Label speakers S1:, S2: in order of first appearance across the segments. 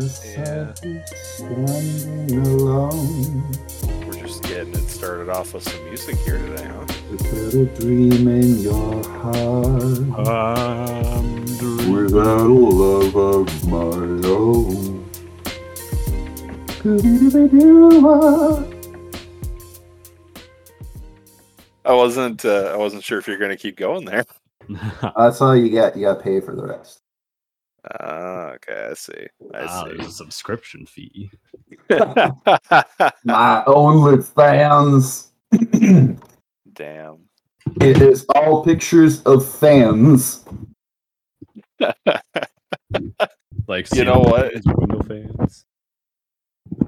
S1: too.
S2: I standing alone.
S3: We're just getting it started off with some music here today, huh?
S2: To put a dream in your heart.
S1: Um,
S2: Without a love of my own.
S3: I wasn't. Uh, I wasn't sure if you're going to keep going there.
S2: That's all you get. You got to pay for the rest.
S3: Okay, I see. I
S1: wow,
S3: see.
S1: there's a subscription fee.
S2: My OnlyFans.
S3: Damn.
S2: it is all pictures of fans.
S1: Like,
S3: You know what?
S1: fans, Window fans.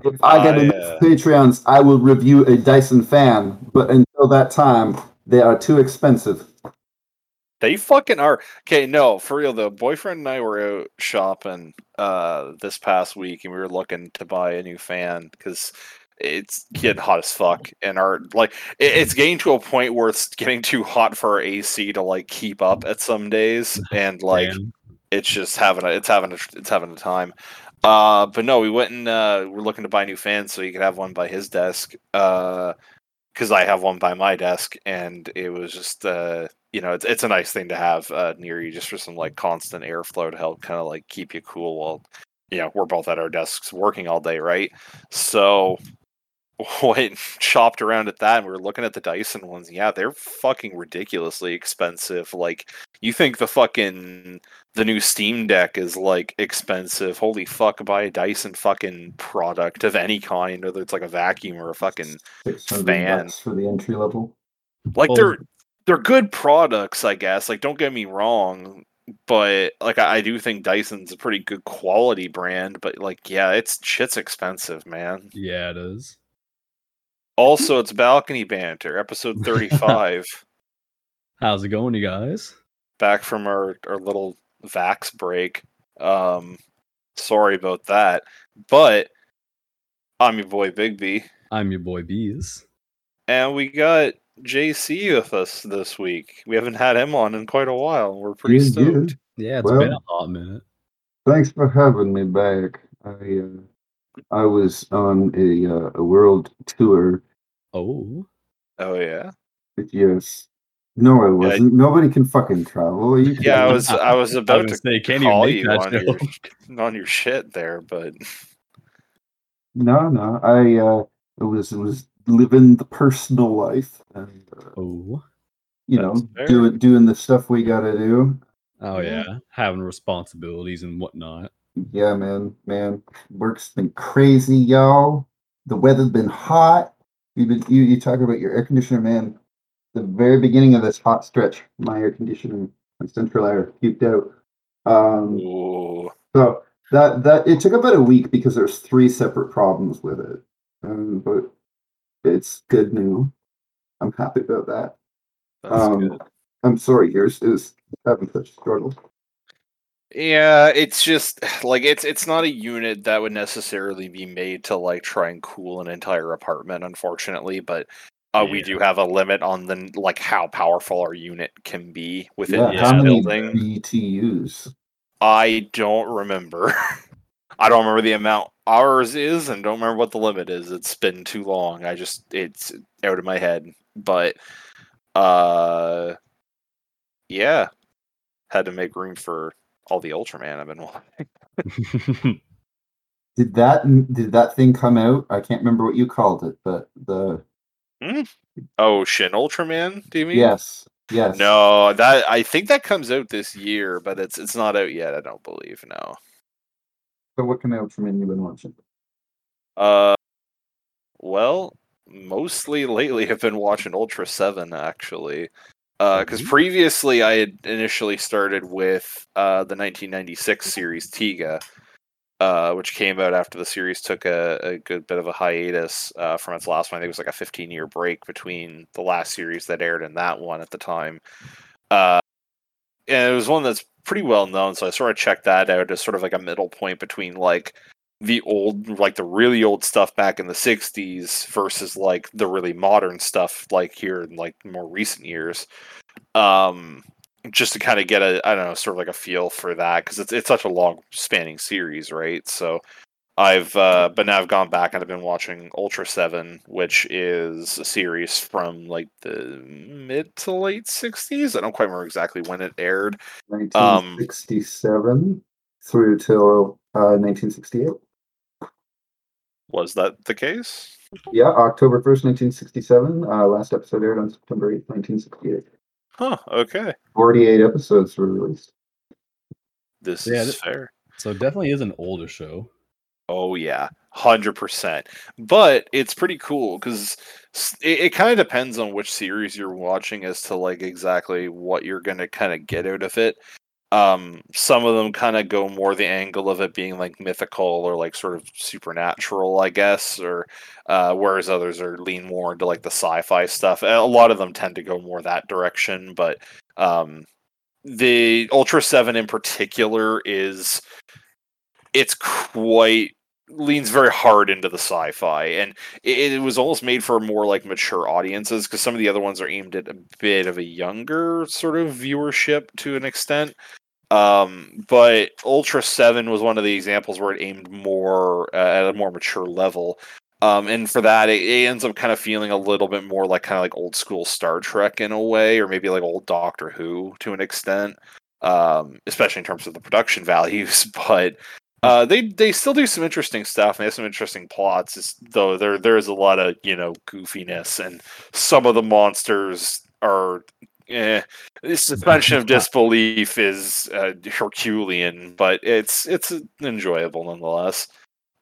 S2: If I get
S3: I,
S2: enough
S3: uh,
S2: Patreons, I will review a Dyson fan. But until that time, they are too expensive.
S3: They fucking are. Okay, no, for real though. Boyfriend and I were out shopping uh this past week, and we were looking to buy a new fan because it's getting hot as fuck, and our like it, it's getting to a point where it's getting too hot for our AC to like keep up at some days, and like it's just having a it's having a it's having a time. Uh, but no, we went and uh, we're looking to buy new fans so he could have one by his desk. Uh, because I have one by my desk, and it was just uh, you know, it's it's a nice thing to have uh, near you just for some like constant airflow to help kind of like keep you cool while you know we're both at our desks working all day, right? So went and shopped around at that and we were looking at the Dyson ones. Yeah, they're fucking ridiculously expensive. Like you think the fucking the new Steam Deck is like expensive. Holy fuck, buy a Dyson fucking product of any kind, whether it's like a vacuum or a fucking Fan.
S2: bucks for the entry level.
S3: like
S1: Well-
S3: they're they're good products, I guess. Like don't get me wrong, but like I, I do think Dyson's a pretty good quality brand, but like yeah, it's shit's expensive, man.
S1: Yeah, it is.
S3: Also, it's balcony banter, episode thirty-five.
S1: How's it going, you guys?
S3: back from our, our little vax break. Um, sorry about that, but I'm your boy Big B,
S1: I'm your boy Bees.
S3: and we got JC with us this week. We haven't had him on in quite a while. We're pretty
S2: Yeah,
S3: stoked.
S1: Yeah, it's
S2: Well-
S1: been a hot minute.
S2: Thanks for having me back. I uh, I was on a uh, a world tour.
S1: Oh,
S3: Oh yeah,
S2: Yes. No, I wasn't. Nobody can fucking travel. Are you
S3: yeah. I was I was
S1: I
S3: about
S1: was
S3: to
S1: gonna say, can't
S3: call
S1: even
S3: you
S1: make
S3: on
S1: that
S3: your
S1: joke.
S3: on your shit there, but
S2: No, no. I uh, it was it was living the personal life and uh,
S1: Oh,
S2: you know
S3: fair.
S2: doing doing the stuff we gotta do.
S1: oh
S3: Yeah.
S1: yeah, having responsibilities and whatnot.
S2: Yeah, man, man. Work's been crazy, y'all. The weather's been hot. You've been you, you talk about your air conditioner, man. The very beginning of this hot stretch, my air conditioner, my central air, puked out. Um,
S3: ooh,
S2: so that that it took about a week because there's three separate problems with it. Um, but it's good news. I'm happy about that.
S3: that's
S2: Um,
S3: good.
S2: I'm sorry, yours is having such a struggle.
S3: Yeah, it's just like it's it's not a unit that would necessarily be made to like try and cool an entire apartment, unfortunately. But uh, we do have a limit on the like how powerful our unit can be within
S2: Yeah,
S3: this
S2: how many
S3: building.
S2: BTUs?
S3: I don't remember. I don't remember the amount ours is, and don't remember what the limit is. It's been too long. I just it's out of my head. But uh, yeah, had to make room for all the Ultraman I've been watching.
S2: Did that did that thing come out? I can't remember what you called it, but the
S3: Oh, Shin Ultraman? Do you mean?
S2: yes, yes.
S3: No, that I think that comes out this year, but it's it's not out yet. I don't believe. No.
S2: So what kind of Ultraman you been watching?
S3: Uh, well, mostly lately I've been watching Ultra Seven actually. Because
S1: Mhm.
S3: previously I had initially started with uh, the 1996 series Tiga, uh, which came out after the series took a, a good bit of a hiatus uh, from its last one. I think it was like a 15 year break between the last series that aired and that one at the time. Uh, and it was one that's pretty well known, so I sort of checked that out as sort of like a middle point between like the old like the really old stuff back in the 60s versus like the really modern stuff like here in like more recent years um just to kind of get a I don't know, sort of like a feel for that because it's it's such a long spanning series, right? So I've uh, but now I've gone back and I've been watching Ultra Seven, which is a series from like the mid to late '60s. I don't quite remember exactly when it aired.
S2: 1967 through till uh, 1968.
S3: Was that the case?
S2: Yeah, October 1st, 1967. Uh, last episode aired on September 8th, 1968.
S3: Huh. Okay.
S2: 48 episodes were released.
S3: This
S1: Yeah,
S3: is
S1: th-
S3: fair.
S1: So it definitely is an older show.
S3: Oh yeah, hundred percent. But it's pretty cool because it, it kind of depends on which series you're watching as to like exactly what you're gonna kind of get out of it. Um, some of them kind of go more the angle of it being like mythical or like sort of supernatural, I guess, or uh, whereas others are lean more into like the sci-fi stuff. A lot of them tend to go more that direction, but um, the Ultra Seven in particular is it's quite leans very hard into the sci-fi and it, it was almost made for more like mature audiences because some of the other ones are aimed at a bit of a younger sort of viewership to an extent. Um but ultra 7 was one of the examples where it aimed more uh, at a more mature level. Um and for that it, it ends up kind of feeling a little bit more like kind of like old school star trek in a way or maybe like old doctor who to an extent um especially in terms of the production values but uh, they they still do some interesting stuff. And they have some interesting plots, it's, though. There there is a lot of you know goofiness, and some of the monsters are. Eh, the suspension of disbelief is uh, Herculean, but it's it's enjoyable nonetheless.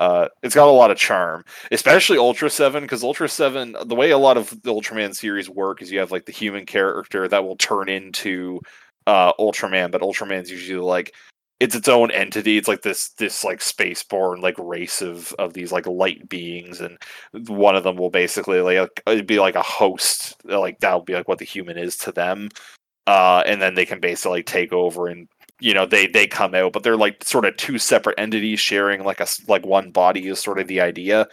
S3: Uh, it's got a lot of charm, especially Ultra Seven, because Ultra Seven, the way a lot of the Ultraman series work is you have like the human character that will turn into uh, Ultraman, but Ultraman's usually like it's its own entity. It's like this this like spaceborne like race of of these like light beings, and one of them will basically like it'd be like a host. Like that'll be like what the human is to them, uh, and then they can basically take over and you know they they come out, but they're like sort of two separate entities sharing like a like one body is sort of the idea.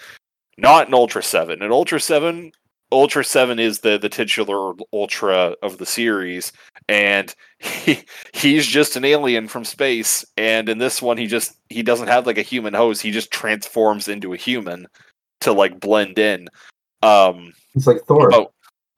S3: Not in Ultra Seven. In Ultra Seven, Ultra Seven is the the titular Ultra of the series, and he he's just an alien from space. And in this one, he just he doesn't have like a human host. He just transforms into a human to like blend in. Um,
S2: It's like Thor.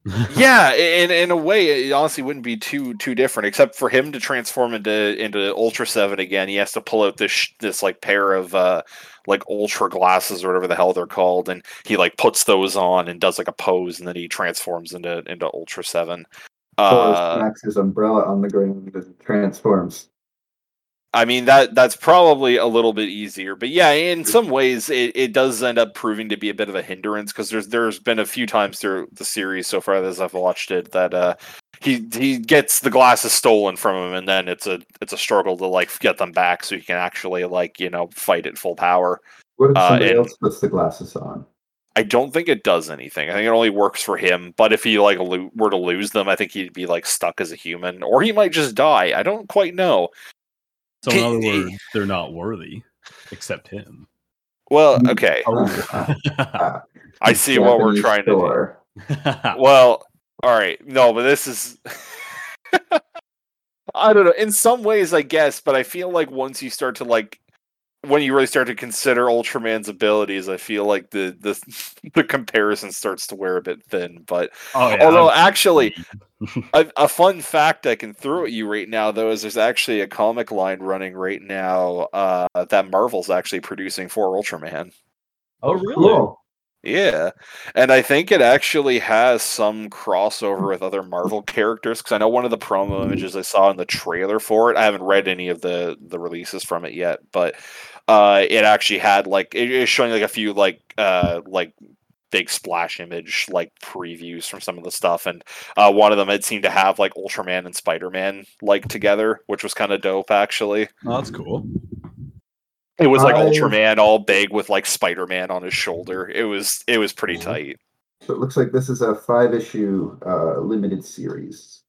S3: yeah, in in a way, it honestly wouldn't be too too different, except for him to transform into into Ultra Seven again. He has to pull out this sh- this like pair of uh like ultra glasses or whatever the hell they're called, and he like puts those on and does like a pose, and then he transforms into into Ultra Seven. Uh,
S2: smacks his umbrella on the ground and transforms.
S3: I mean that that's probably a little bit easier, but yeah, in some ways it, it does end up proving to be a bit of a hindrance because there's there's been a few times through the series so far as I've watched it that uh he he gets the glasses stolen from him and then it's a it's a struggle to like get them back so he can actually like you know fight at full power.
S2: What if
S3: uh,
S2: somebody
S3: and-
S2: else puts the glasses on?
S3: I don't think it does anything. I think it only works for him. But if he like lo- were to lose them, I think he'd be like stuck as a human, or he might just die. I don't quite know.
S1: So in other words, they're not worthy, except him.
S3: Well,
S2: Mm.
S3: okay,
S2: Oh,
S3: I see what we're
S2: Japanese
S3: trying to do. Well, all right. No, but this is I don't know. In some ways I guess, but I feel like once you start to like when you really start to consider Ultraman's abilities, I feel like the the the comparison starts to wear a bit thin. But
S1: oh, yeah,
S3: although actually a, a fun fact I can throw at you right now though is there's actually a comic line running right now uh that Marvel's actually producing for Ultraman.
S1: oh really?
S2: Cool.
S3: Yeah, and I think it actually has some crossover with other Marvel characters because I know one of the promo images I saw in the trailer for it. I haven't read any of the the releases from it yet, but uh, it actually had like it is showing like a few like uh like big splash image like previews from some of the stuff, and uh, one of them had seemed to have like Ultraman and Spider Man like together, which was kind of dope actually.
S1: Oh, that's cool.
S3: It was like
S2: I-
S3: Ultraman all big with like Spider Man on his shoulder. It was it was pretty
S1: Cool.
S3: tight.
S2: So it looks like this is a five issue uh, limited series.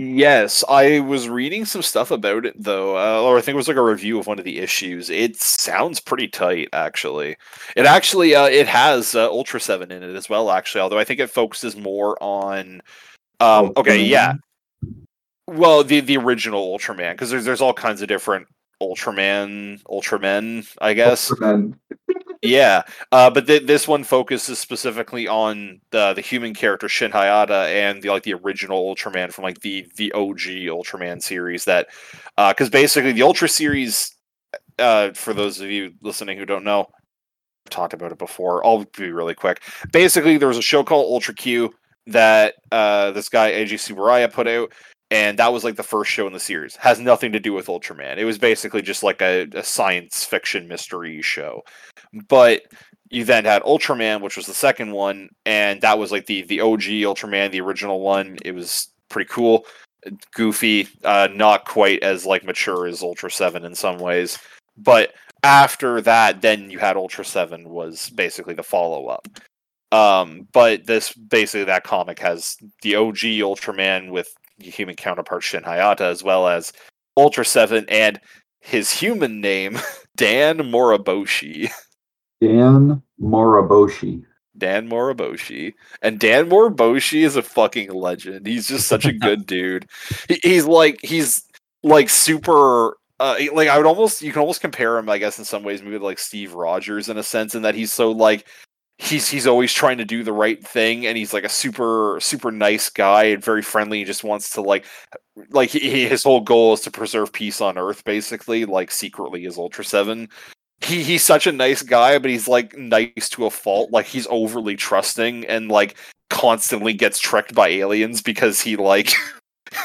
S3: Yes, I was reading some stuff about it though, uh, or I think it was like a review of one of the issues. It sounds pretty tight, actually. It actually uh, it has uh, Ultra Seven in it as well, actually. Although I think it focuses more on. Um, okay, yeah, Well, the the original Ultraman, because there's there's all kinds of different Ultraman, Ultramen, I guess.
S2: Ultraman.
S3: Yeah, uh, but th- this one focuses specifically on the the human character Shin Hayata and the like the original Ultraman from like the the OG Ultraman series. That because basically the Ultra series, uh, for those of you listening who don't know, I've talked about it before. I'll be really quick. Basically, there was a show called Ultra Q that uh, this guy Eiji Tsuburaya put out. And that was like the first show in the series. Has nothing to do with Ultraman. It was basically just like a, a science fiction mystery show but you then had Ultraman, which was the second one, and that was like the the OG Ultraman, the original one. It was pretty cool, goofy, uh, not quite as like mature as Ultra Seven in some ways. But after that, then you had Ultra Seven was basically the follow up. Um, but this basically that comic has the OG Ultraman with human counterpart Shin Hayata, as well as Ultra Seven and his human name Dan Moriboshi.
S2: Dan Moriboshi.
S3: Dan Moriboshi. And Dan Moriboshi is a fucking legend. He's just such a good dude. He, he's like he's like super uh like I would almost you can almost compare him, I guess, in some ways, maybe like Steve Rogers in a sense, in that he's so like he's he's always trying to do the right thing and he's like a super super nice guy and very friendly he just wants to like like he, his whole goal is to preserve peace on earth basically like secretly is ultra 7 he he's such a nice guy, but he's like nice to a fault. Like he's overly trusting and like constantly gets tricked by aliens because he like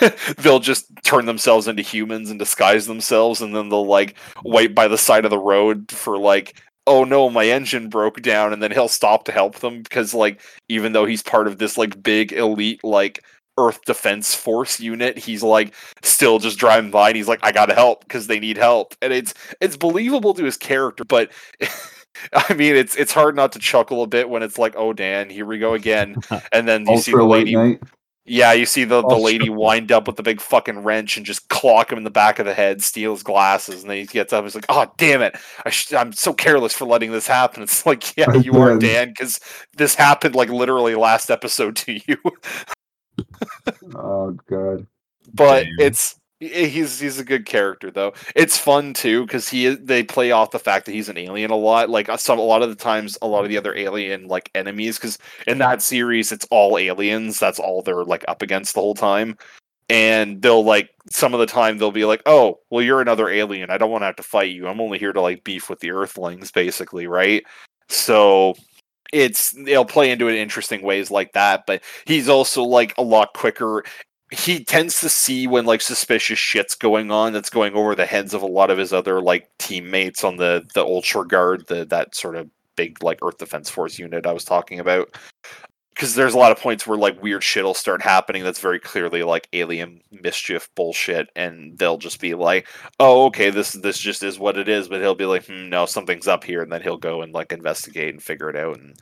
S3: they'll just turn themselves into humans and disguise themselves and then they'll like wait by the side of the road for like oh no my engine broke down and then he'll stop to help them because like even though he's part of this like big elite like Earth Defense Force unit. He's like still just driving by and he's like, I gotta help because they need help. And it's it's believable to his character, but I mean it's it's hard not to chuckle a bit when it's like, oh Dan, here we go again. And then you see the lady
S2: night.
S3: Yeah, you see the, the
S1: Oh,
S3: lady
S1: sure.
S3: wind up with the big fucking wrench and just clock him in the back of the head, steal his glasses, and then he gets up. He's like, "Oh, damn it! I sh- I'm so careless for letting this happen." It's like, yeah, you are, Dan, because this happened like literally last episode to you.
S2: Oh god.
S3: but
S1: Damn.
S3: it's he- he's he's a good character though. It's fun too because he they play off the fact that he's an alien a lot. Like uh, some a lot of the times, a lot of the other alien like enemies because in that series it's all aliens. That's all they're like up against the whole time. And they'll like some of the time they'll be like, "Oh, well, you're another alien. I don't want to have to fight you. I'm only here to like beef with the Earthlings, basically, right?" So it's they'll play into it in interesting ways like that. But he's also like a lot quicker he tends to see when like suspicious shit's going on that's going over the heads of a lot of his other like teammates on the the ultra guard the that sort of big like earth defense force unit i was talking about. Because there's a lot of points where like weird shit will start happening that's very clearly like alien mischief bullshit and they'll just be like oh okay this this just is what it is but he'll be like hmm, no something's up here and then he'll go and like investigate and figure it out and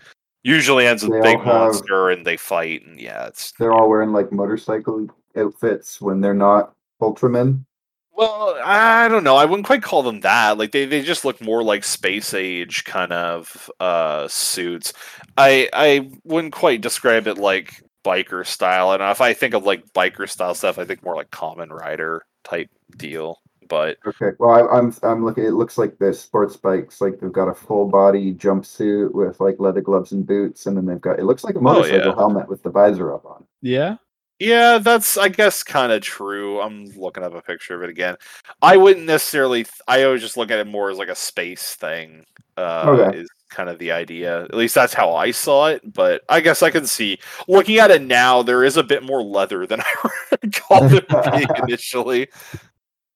S3: usually ends with
S2: They
S3: a big
S2: have-
S3: monster and they fight and yeah it's
S2: They're all wearing like motorcycle outfits when they're not Ultramen.
S3: Well, I don't know. I wouldn't quite call them that. Like they, they just look more like space age kind of uh suits. I I wouldn't quite describe it like biker style. And if I think of like biker style stuff, I think more like Kamen Rider type deal. But
S2: Okay. Well, I, I'm I'm looking. It looks like the sports bikes. Like they've got a full body jumpsuit with like leather gloves and boots, and then they've got. It looks like a motorcycle
S3: yeah.
S2: helmet with the visor up on.
S1: Yeah.
S3: Yeah, that's I guess kind of true. I'm looking up a picture of it again. I wouldn't necessarily. th- I always just look at it more as like a space thing. Uh,
S2: Okay.
S3: Is kind of the idea. At least that's how I saw it. But I guess I can see looking at it now. There is a bit more leather than I recalled it being initially.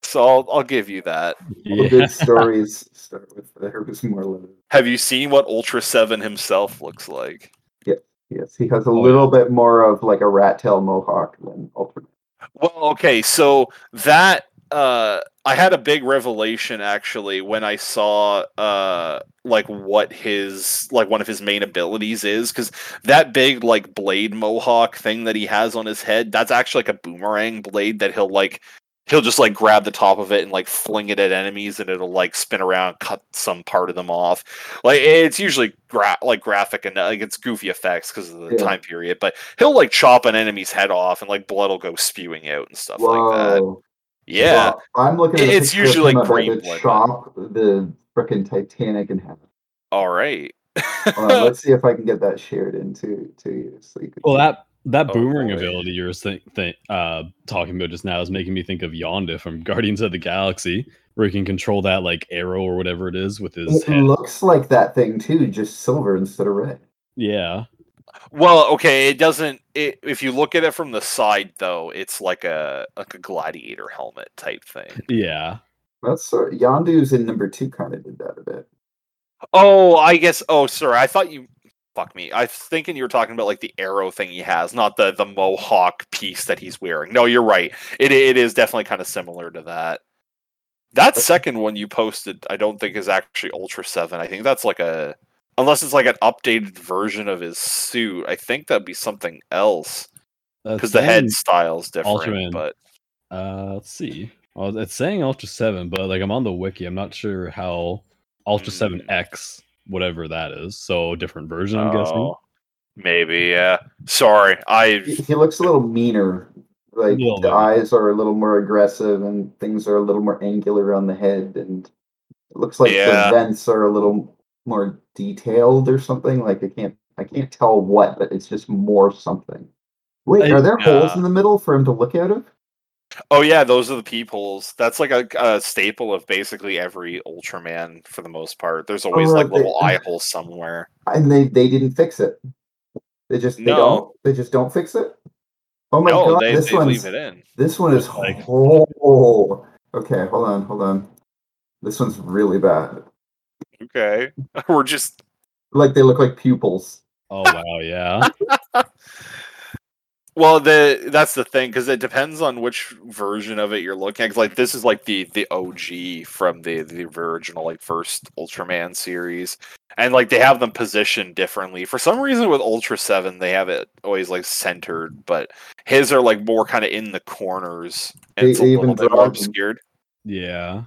S3: So I'll, I'll give you that.
S2: All
S1: Yeah.
S2: good stories start with there was more leather.
S3: Have you seen what Ultra Seven himself looks like?
S2: Yes, he has a
S1: Oh,
S2: little bit more of like a rat tail mohawk than Ultraman.
S3: Well, okay, so that uh I had a big revelation actually when I saw uh like what his like one of his main abilities is cuz that big like blade mohawk thing that he has on his head that's actually like a boomerang blade that he'll like he'll just like grab the top of it and like fling it at enemies and it'll like spin around cut some part of them off like it's usually gra- like graphic and like it's goofy effects because of the
S2: Yeah.
S3: time period but he'll like chop an enemy's head off and like blood will go spewing out and stuff like that yeah
S2: So, I'm looking at a
S3: It's usually
S2: like
S3: green blood,
S2: chop the freaking Titanic in half.
S3: all right
S2: Hold on, let's see if I can get that shared into to you so you can
S1: Well,
S2: see.
S1: that that
S3: Oh,
S1: boomerang
S3: boy.
S1: ability you were th- th- uh, talking about just now is making me think of Yondu from Guardians of the Galaxy, where he can control that like arrow or whatever it is with his
S2: it
S1: head.
S2: looks like that thing too, just silver instead of red.
S1: yeah,
S3: well okay it doesn't it, if you look at it from the side though it's like a like a gladiator helmet type thing
S1: yeah.
S2: That's sort Yondu's in number two kind of did that a bit.
S3: Oh, I guess. Oh, sorry. I thought you. Fuck me. I was thinking you were talking about like the arrow thing he has, not the the mohawk piece that he's wearing. No, you're right. It it is definitely kind of similar to that. That second one you posted, I don't think is actually Ultra Seven. I think that's like a unless it's like an updated version of his suit. I think that'd be something else because the head style's different.
S1: Ultraman.
S3: But
S1: Uh, let's see. Well, it's saying Ultra Seven, but like I'm on the wiki, I'm not sure how Ultra Seven
S3: Mm.
S1: X, whatever that is. So different version, I'm guessing.
S3: oh, maybe yeah. Sorry, I
S2: He, he looks a little meaner. Like
S1: Little
S2: the
S1: bit.
S2: eyes are a little more aggressive and things are a little more angular on the head and it looks like
S3: Yeah.
S2: the vents are a little more detailed or something. Like I can't I can't tell what, but it's just more something. Wait,
S1: I-
S2: are there holes in the middle for him to look out of?
S3: Oh yeah, those are the peepholes. That's like a, a staple of basically every Ultraman for the most part. There's oh, always
S2: right,
S3: like little
S2: they-
S3: eye holes somewhere.
S2: And they they didn't fix it. They just they
S3: No.
S2: don't they just don't fix it. Oh my
S3: no,
S2: god,
S3: they,
S2: this
S3: one
S2: one's
S3: leave it in.
S2: this one is
S1: Like-
S2: whole. Okay, hold on, hold on. This one's really bad.
S3: Okay, we're just
S2: Like they look like pupils.
S1: Oh wow, yeah.
S3: well. The that's the thing because it depends on which version of it you're looking at. 'cause, like this is like the the OG from the the original like first Ultraman series, and like they have them positioned differently. For some reason with Ultra Seven, they have it always like centered, but his are like more kind of in the corners. And
S2: They-
S3: it's a little bit more obscured.
S1: Yeah.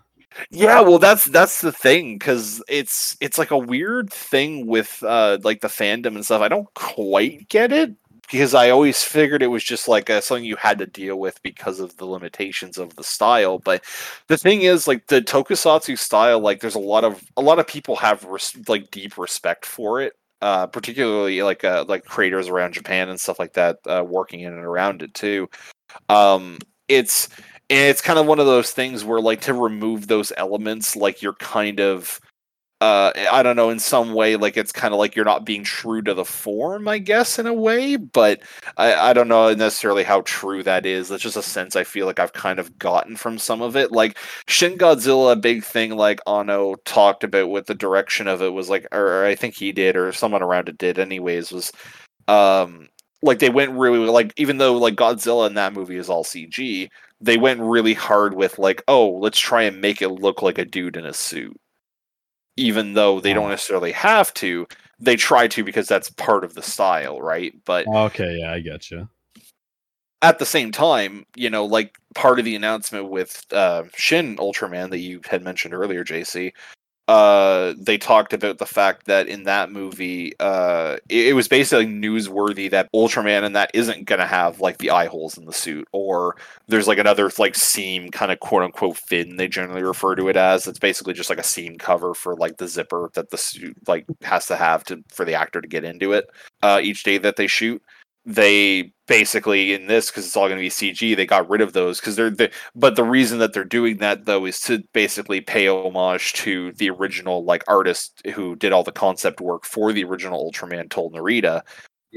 S3: Yeah, well that's that's the thing cuz it's it's like a weird thing with uh like the fandom and stuff. I don't quite get it because I always figured it was just like something you had to deal with because of the limitations of the style, but the thing is like the tokusatsu style like there's a lot of a lot of people have res- like deep respect for it. Uh, particularly like uh, like creators around Japan and stuff like that, uh, working in and around it too. Um, it's it's kind of one of those things where like to remove those elements like you're kind of uh i don't know in some way like it's kind of like you're not being true to the form i guess in a way but i i don't know necessarily how true that is that's just a sense i feel like i've kind of gotten from some of it like shin godzilla a big thing like Anno talked about with the direction of it was like or i think he did or someone around it did anyways was um like they went really like even though like godzilla in that movie is all cg they went really hard with like, oh, let's try and make it look like a dude in a suit. Even though they don't necessarily have to, they try to because that's part of the style, right? But
S1: Okay, yeah, I get you.
S3: at the same time, you know, like part of the announcement with uh, Shin Ultraman that you had mentioned earlier, JC, uh, they talked about the fact that in that movie, uh, it, it was basically newsworthy that Ultraman and that isn't gonna have like the eye holes in the suit, or there's like another like seam kind of quote unquote fin they generally refer to it as. It's basically just like a seam cover for like the zipper that the suit like has to have to for the actor to get into it uh, each day that they shoot they basically in this because it's all going to be CG. They got rid of those because they're the. But the reason that they're doing that though is to basically pay homage to the original like artist who did all the concept work for the original Ultraman, Tohl Narita,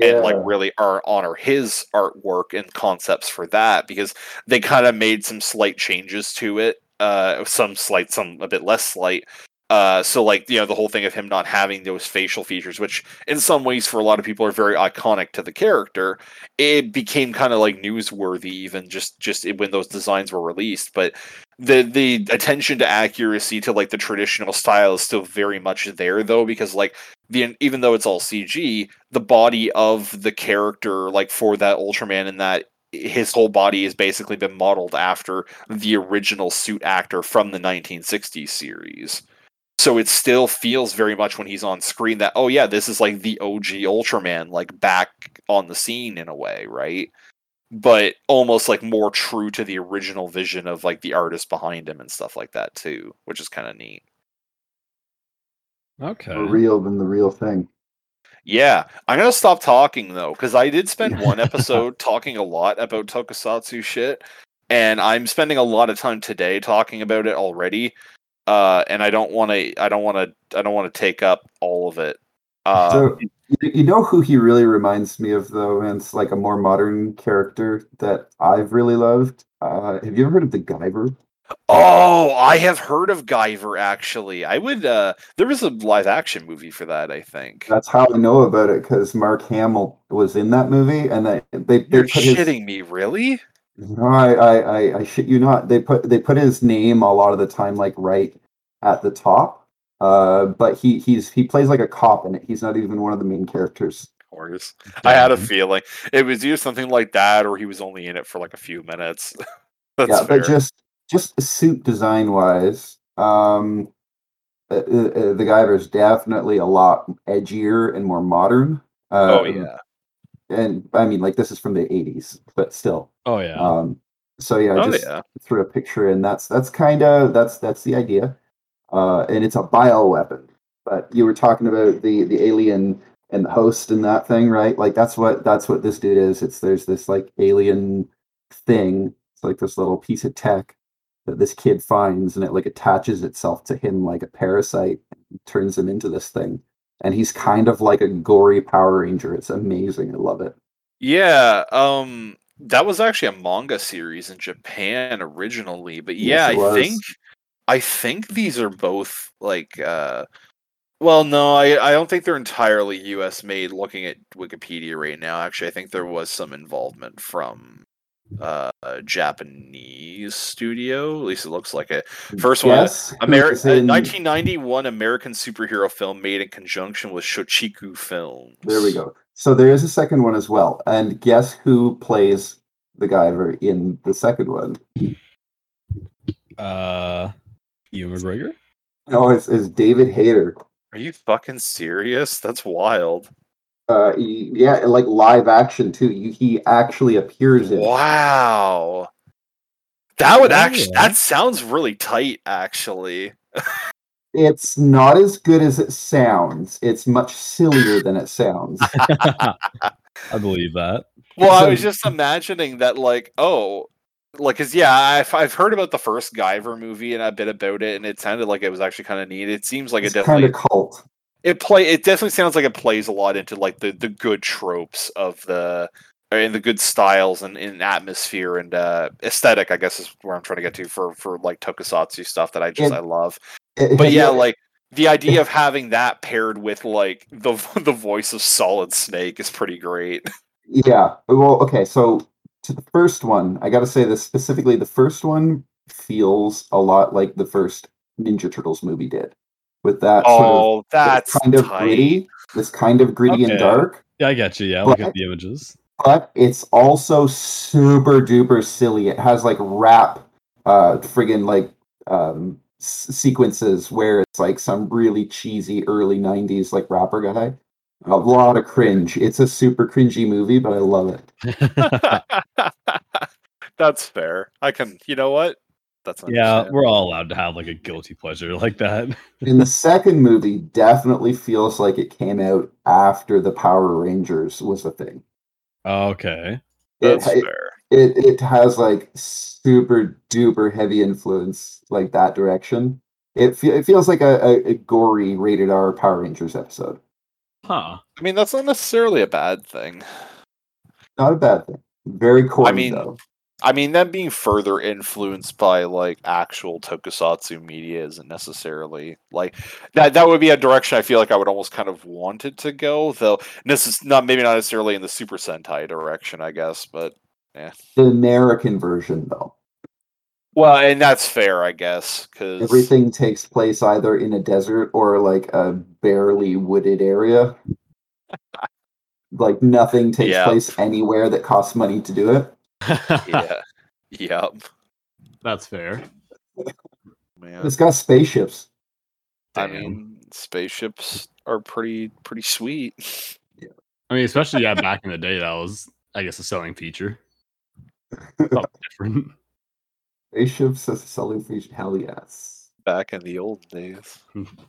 S3: and like really are honor his artwork and concepts for that because they kind of made some slight changes to it. Uh, some slight, some a bit less slight. Uh, so like you know the whole thing of him not having those facial features, which in some ways for a lot of people are very iconic to the character, it became kind of like newsworthy even just just when those designs were released. But the the attention to accuracy to like the traditional style is still very much there though because like the even though it's all CG, the body of the character like for that Ultraman and that his whole body has basically been modeled after the original suit actor from the 1960s series. So it still feels very much when he's on screen that oh yeah, this is like the OG Ultraman, like back on the scene in a way, right? But almost like more true to the original vision of like the artist behind him and stuff like that too, which is kind of neat.
S1: Okay.
S2: More real than the real thing.
S3: Yeah, I'm gonna stop talking though, because I did spend one episode talking a lot about tokusatsu shit, and I'm spending a lot of time today talking about it already. Uh, and I don't want to. I don't want to. I don't want to take up all of it. Uh,
S2: so you, know who he really reminds me of though, and it's like a more modern character that I've really loved. Uh, have you ever heard of the Guyver?
S3: oh, I have heard of Guyver. Actually, I would. Uh, there was a live action movie for that. I think.
S2: That's how I know about it because Mark Hamill was in that movie, and they they, they
S3: You're
S2: put his,
S3: me, really?
S2: No, I, I, I, I shit you not. They put they put his name a lot of the time like right at the top. Uh, but he he's he plays like a cop in it. He's not even one of the main characters.
S3: Of course. I had a feeling it was either something like that, or he was only in it for like a few minutes.
S2: Yeah,
S3: fair.
S2: but just just suit design wise, um, uh, uh, uh, the Guyver is definitely a lot edgier and more modern. Uh,
S3: oh yeah.
S2: And I mean like this is from the '80s, but still.
S1: Oh yeah.
S2: Um, so yeah, I
S3: Oh
S2: just
S3: yeah.
S2: threw a picture, and that's that's kind of that's that's the idea. Uh, and it's a bioweapon. But you were talking about the the alien and the host and that thing, right? Like that's what that's what this dude is. It's there's this like alien thing. It's like this little piece of tech that this kid finds, and it like attaches itself to him like a parasite, and turns him into this thing. And he's kind of like a gory Power Ranger. It's amazing. I love it.
S3: Yeah, um that was actually a manga series in Japan originally, but yeah,
S2: Yes,
S3: I think I think these are both like uh well no, I I don't think they're entirely US made looking at Wikipedia right now. Actually, I think there was some involvement from uh a Japanese studio. At least it looks like it. First one,
S2: Guess who's
S3: Ameri- uh,
S2: in-
S3: 1991 American superhero film made in conjunction with Shochiku Films.
S2: There we go. So there is a second one as well. And guess who plays the Guyver in the second one?
S1: Uh, Ewan McGregor.
S2: No, it's, it's David Hayter.
S3: Are you fucking serious? That's wild.
S2: Uh, yeah, like live action too. He, he actually appears in.
S3: Wow. That would
S1: Oh,
S3: actually
S1: yeah.
S3: that sounds really tight actually.
S2: It's not as good as it sounds. It's much sillier than it sounds.
S1: I believe that.
S3: Well, I was just imagining that like, oh, like cuz yeah, I've I've heard about the first Guyver movie and a bit about it and it sounded like it was actually kind of neat. It seems like
S2: It's
S3: it
S2: kind
S3: definitely
S2: of cult.
S3: It play it definitely sounds like it plays a lot into like the the good tropes of the and the good styles and, and atmosphere and uh aesthetic i guess is where i'm trying to get to for for like tokusatsu stuff that i just
S2: It-
S3: i love
S2: It-
S3: but
S2: have
S3: yeah like the eh, idea of having that paired with like the the voice of solid snake is pretty great
S2: Yeah. Well, okay. So to the first one, I got to say this specifically. The first one feels a lot like the first Ninja Turtles movie did, with that sort of
S3: oh that's
S2: kind of
S3: tight.
S2: gritty, this kind of gritty
S1: Okay.
S2: and dark.
S1: Yeah, I get you. Yeah, look at the images.
S2: But it's also super duper silly. It has like rap, uh, friggin' like um s- sequences where it's like some really cheesy early '90s like rapper guy. A lot of cringe. It's a super cringy movie, but I love it.
S3: that's fair i can you know what that's
S1: yeah, we're all allowed to have like a guilty pleasure like that.
S2: And the second movie definitely feels like it came out after the Power Rangers was a thing.
S1: Okay.
S2: It,
S3: that's
S2: it,
S3: fair
S2: it, it has like super duper heavy influence like that direction. It, fe- it feels like a, a, a gory rated R Power Rangers episode.
S1: Huh.
S3: i mean that's not necessarily a bad thing
S2: Not a bad thing. Very corny
S3: mean,
S2: though.
S3: I mean, them being further influenced by like actual tokusatsu media isn't necessarily like that. That would be a direction I feel like I would almost kind of want it to go, though. This is not maybe not necessarily in the Super Sentai direction, I guess. But eh.
S2: The American version though.
S3: well, and that's fair, I guess, because
S2: Everything takes place either in a desert or like a barely wooded area. like nothing takes
S3: Yeah.
S2: place anywhere that costs money to do it.
S3: Yeah. Yep.
S1: That's fair.
S3: Man.
S2: It's got spaceships.
S3: I mean, spaceships are pretty pretty sweet. Yeah.
S1: I mean, especially yeah, back in the day, that was I guess a selling feature. Something different.
S2: Spaceships as a selling feature. Hell yes.
S3: Back in the old days.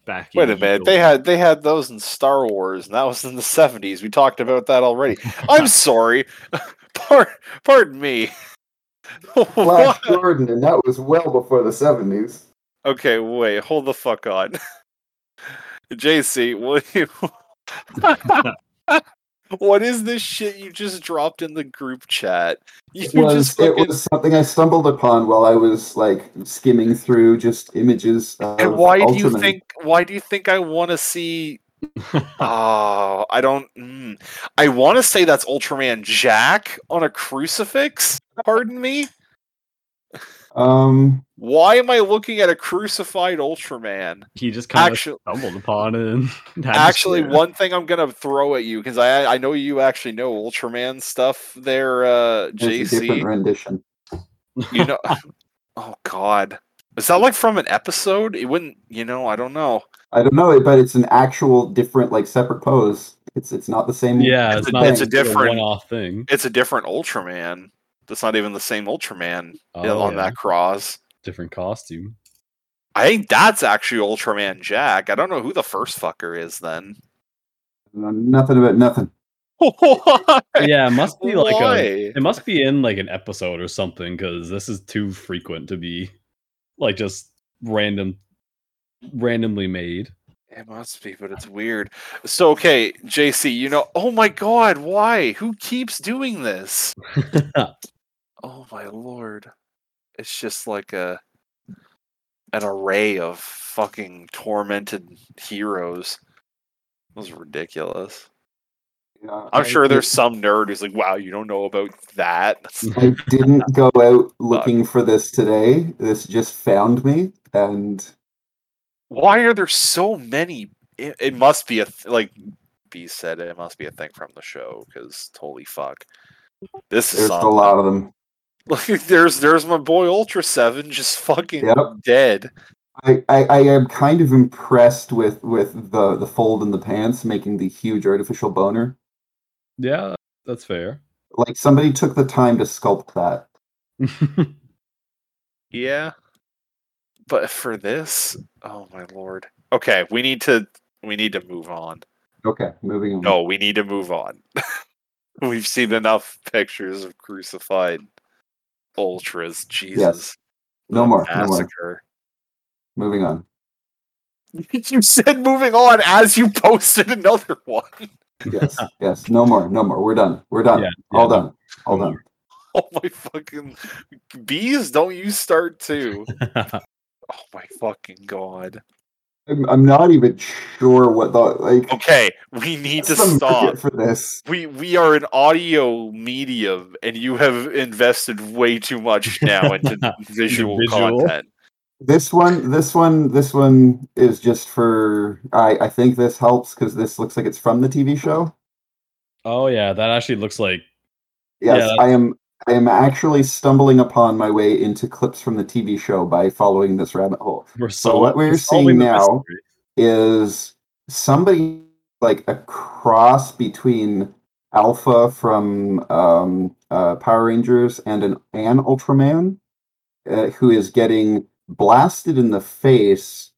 S1: Back.
S3: Wait a
S1: the
S3: minute,
S1: old-
S3: they had they had those in Star Wars, and that was in the seventies. We talked about that already. I'm sorry. Pardon, pardon me.
S2: Flash? Gordon, and that was well before the 70s.
S3: Okay, wait, hold the fuck on. JC, what you- What is this shit you just dropped in the group chat? You
S2: It was,
S3: just
S2: it was something I stumbled upon while I was like skimming through just images.
S3: And why do you think? Why do you think I want to see? Oh, I don't. Mm, I want to say that's Ultraman Jack on a crucifix. Pardon me.
S2: Um,
S3: Why am I looking at a crucified Ultraman?
S1: he just kind of
S3: Actually,
S1: stumbled upon it. And had to
S3: actually,
S1: share.
S3: one thing I'm gonna throw at you because I I know you actually know Ultraman stuff. There, uh,
S2: it's a different
S3: JC.
S2: rendition.
S3: You know. oh God, is that like from an episode? It wouldn't. You know, I don't know.
S2: I don't know, but it's an actual different, like separate pose. It's it's not the same.
S1: yeah,
S3: It's
S1: it's,
S3: a-
S1: not
S2: it's a
S3: different-
S1: one-off thing.
S3: It's a different Ultraman. That's not even the same Ultraman uh,
S1: Oh,
S3: on
S1: yeah.
S3: that cross.
S1: different costume.
S3: I think that's actually Ultraman Jack. I don't know who the first fucker is then.
S2: No- nothing about nothing.
S3: Why?
S1: Yeah, it must be like a. It must be in like an episode or something because this is too frequent to be like just random, randomly made.
S3: It must be, but it's weird. So okay, JC, you know, oh my god, why? Who keeps doing this? Oh my lord. It's just like a an array of fucking tormented heroes. It was ridiculous.
S2: Yeah,
S3: I'm
S2: I
S3: sure there's some nerd who's like, wow, you don't know about that.
S2: I didn't go out looking for this today. This just found me, and
S3: Why are there so many? It, it must be a th- like B said. It must be a thing from the show because holy fuck, this is
S2: there's a lot of them.
S3: Like there's there's my boy Ultra Seven just fucking
S2: Yep.
S3: dead.
S2: I, I, I am kind of impressed with with the the fold in the pants making the huge artificial boner.
S1: yeah, that's fair.
S2: Like somebody took the time to sculpt that.
S3: Yeah, but for this, oh my lord. Okay, we need to we need to move on.
S2: Okay, moving on.
S3: No, we need to move on. We've seen enough pictures of crucified ultras. Jesus.
S2: No
S3: The
S2: more, no more.
S3: Massacre.
S2: Moving on.
S3: you said moving on as you posted another one.
S2: Yes, yes. No more, no more. We're done. We're done.
S1: Yeah,
S2: All
S1: yeah,
S2: done. All
S1: no
S2: done.
S3: Oh my fucking bees! Don't you start too? Oh my fucking god.
S2: I'm, I'm not even sure what the like.
S3: Okay, we need to stop.
S2: for this.
S3: We we are an audio medium, and you have invested way too much now into visual,
S1: visual.
S3: content.
S2: This one, this one, this one is just for. I I think this helps because this looks like it's from the TV show.
S1: oh yeah, that actually looks like
S2: Yes,
S1: Yeah,
S2: I am. I am actually stumbling upon my way into clips from the TV show by following this rabbit hole.
S1: we're
S2: So
S1: so
S2: what we're seeing now is somebody like a cross between Alpha from um, uh, Power Rangers and an an Ultraman uh, who is getting blasted in the face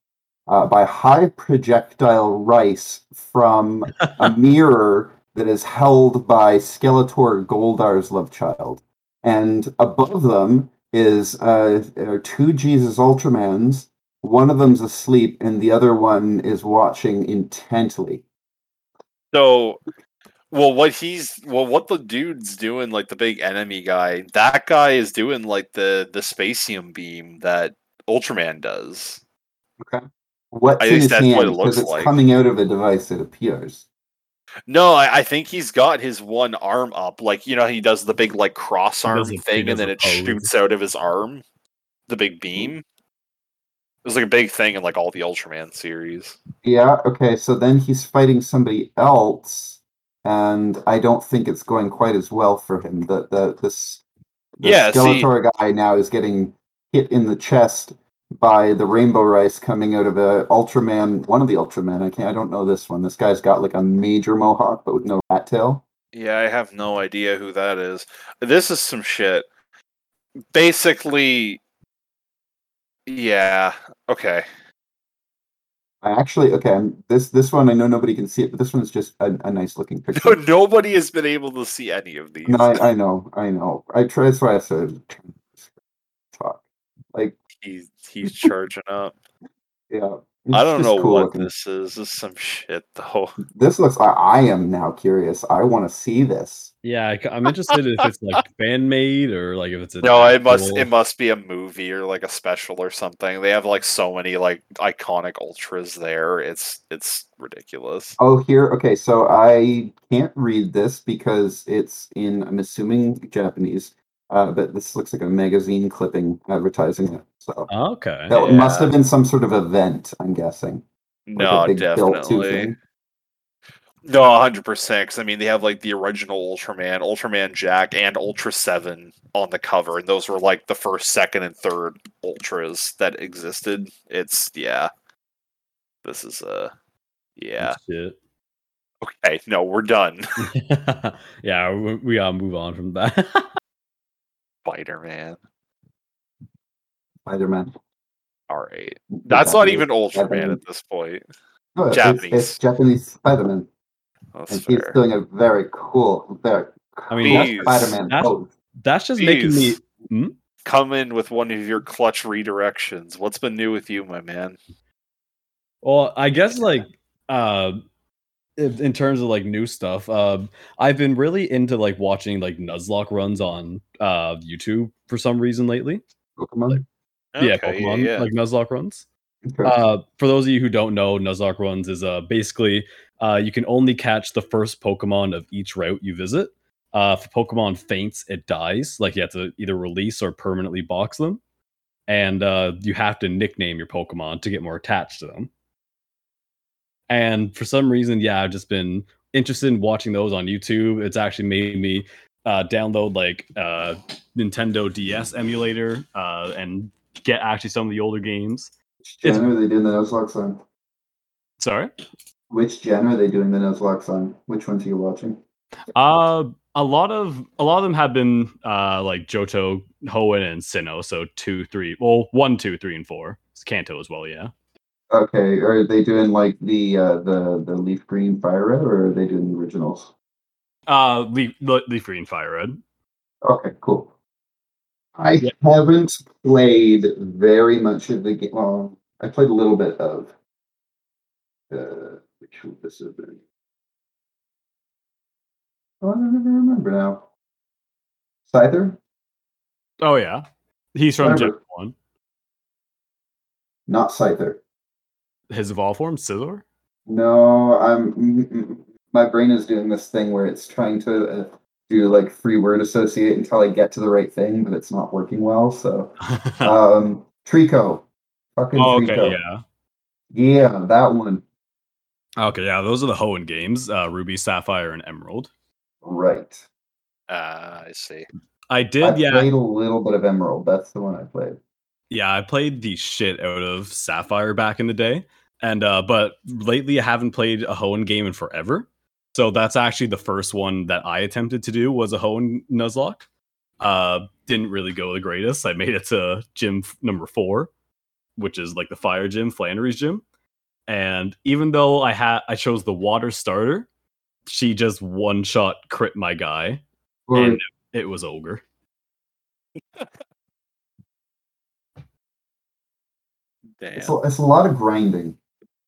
S2: uh, by high projectile rice from a mirror that is held by Skeletor Goldar's love child. And above them is uh, are two Jesus Ultramans. One of them's asleep, and the other one is watching intently.
S3: So, well, what he's well, what the dude's doing, like the big enemy guy, that guy is doing like the the Specium beam that Ultraman does. Okay.
S2: What's
S3: At
S2: in his
S3: that's what it
S2: hand?
S3: looks
S2: Because it's
S3: like.
S2: coming out of a device, it appears.
S3: No, I, I think he's got his one arm up, like you know he does the big like cross arm
S1: a-
S3: thing, and then it
S1: pose.
S3: shoots out of his arm, the big beam. It was like a big thing in like all the Ultraman series.
S2: Yeah, okay, so then he's fighting somebody else, and I don't think it's going quite as well for him. The the this the
S3: Yeah, see-
S2: Skeletor guy now is getting hit in the chest by the rainbow rice coming out of a Ultraman. One of the Ultraman. I can't. I don't know this one. This guy's got like a major mohawk, but with no rat tail.
S3: Yeah, I have no idea who that is. This is some shit. Basically, yeah. Okay.
S2: I actually okay. I'm, this this one I know nobody can see it, but this one's just a, a nice looking picture.
S3: Nobody has been able to see any of these.
S2: No, I, I know, I know. I try. That's why I said talk. Like,
S3: He's he's charging up.
S2: yeah.
S3: I don't know
S2: cool
S3: what
S2: looking.
S3: this is. This is some shit though.
S2: This looks. I, I am now curious. I want to see this.
S1: Yeah, I, am interested if it's like fan made or like if it's a
S3: No, it must it must be a movie or like a special or something. They have like so many like iconic ultras there. It's it's ridiculous.
S2: Oh, here. Okay, so I can't read this because it's in. I'm assuming Japanese. Uh, but this looks like a magazine clipping advertising it. So
S1: Okay.
S2: that must have been some sort of event. I'm guessing.
S3: No,
S2: big
S3: definitely. No, hundred percent. Because I mean, they have like the original Ultraman, Ultraman Jack, and Ultra Seven on the cover, and those were like the first, second, and third Ultras that existed. It's yeah. This is uh yeah. Okay, no, we're done.
S1: yeah, we, we gotta move on from that.
S3: Spider Man.
S2: Spider Man.
S3: All right, that's not even Ultraman at this point.
S2: No, it's-
S3: Japanese.
S2: It's, Japanese Spider Man,
S3: That's
S2: and he's doing a very cool, very
S1: I mean,
S3: that's-
S2: Spider Man
S1: that's-
S2: pose.
S1: That's just making me.
S3: Jeez. Come in with one of your clutch redirections. What's been new with you, my man?
S1: Well, I guess like uh if- in terms of like new stuff, um I've been really into like watching like Nuzlocke runs on uh YouTube for some reason lately.
S2: Pokemon.
S1: yeah,
S3: Okay,
S1: Pokemon like Nuzlocke runs.
S2: Okay.
S1: Uh, for those of you who don't know, Nuzlocke runs is uh basically uh you can only catch the first Pokemon of each route you visit. Uh, if a Pokemon faints, it dies. Like you have to either release or permanently box them, and uh, you have to nickname your Pokemon to get more attached to them. And for some reason, yeah, I've just been interested in watching those on YouTube. It's actually made me uh, download like uh, Nintendo DS emulator uh, and get actually some of the older games.
S2: Which gen are they doing the Nuzlocke on?
S1: Sorry.
S2: Which gen are they doing the Nuzlocke on? Which ones are you watching?
S1: Uh, a lot of a lot of them have been uh like Johto, Hoenn, and Sinnoh. So two, three, well, one, two, three, and four. It's Kanto as well, yeah.
S2: Okay, are they doing like the uh, the the leaf green fire red, or are they doing the originals?
S1: Uh, Leaf, Leaf Green, Fire Red.
S2: Okay, cool. I
S1: Yeah.
S2: haven't played very much of the game. Well, I played a little bit of. Uh, which would this have been? Oh, I don't even remember now. Scyther?
S1: Oh yeah, he's from Gen One.
S2: Not Scyther.
S1: His evolved form, Scizor.
S2: No, I'm. My brain is doing this thing where it's trying to uh, do like three word associate until I get to the right thing, but it's not working well. So, um, Treecko. Fucking
S1: oh, okay,
S2: Treecko.
S1: yeah.
S2: Yeah, that one.
S1: Okay, yeah. Those are the Hoenn games: uh, Ruby, Sapphire, and Emerald.
S2: Right.
S3: Uh, I see.
S1: I
S2: I
S1: did, yeah.
S2: played a little bit of Emerald. That's the one I played.
S1: Yeah, I played the shit out of Sapphire back in the day, and uh, but lately I haven't played a Hoenn game in forever. So that's actually the first one that I attempted to do was a Hoenn Nuzlocke. Uh, didn't really go the greatest. I made it to gym f- number four, which is like the fire gym, Flannery's gym. And even though I had I chose the water starter, she just one shot crit my guy,
S2: Or-
S1: and it was ogre.
S3: Damn.
S2: it's, a, it's a lot of grinding.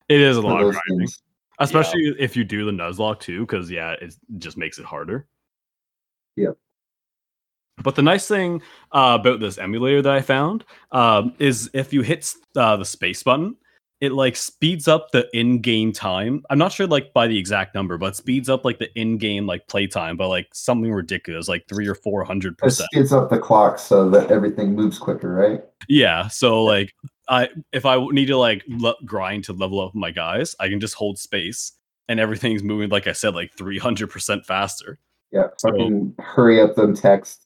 S1: It is a lot of grinding.
S2: things.
S1: especially if you do the Nuzlocke too, because yeah, it just makes it harder.
S2: Yep.
S1: But the nice thing uh, about this emulator that I found um, is if you hit uh, the space button, it like speeds up the in-game time. I'm not sure like by the exact number, but it speeds up like the in-game like playtime by like something ridiculous, like three or four hundred
S2: It
S1: percent.
S2: speeds up the clock so that everything moves quicker, right?
S1: Yeah. So like, I if I need to like le- grind to level up my guys, I can just hold space and everything's moving like I said, like three hundred percent faster.
S2: Yeah.
S1: So-
S2: Fucking hurry up them text.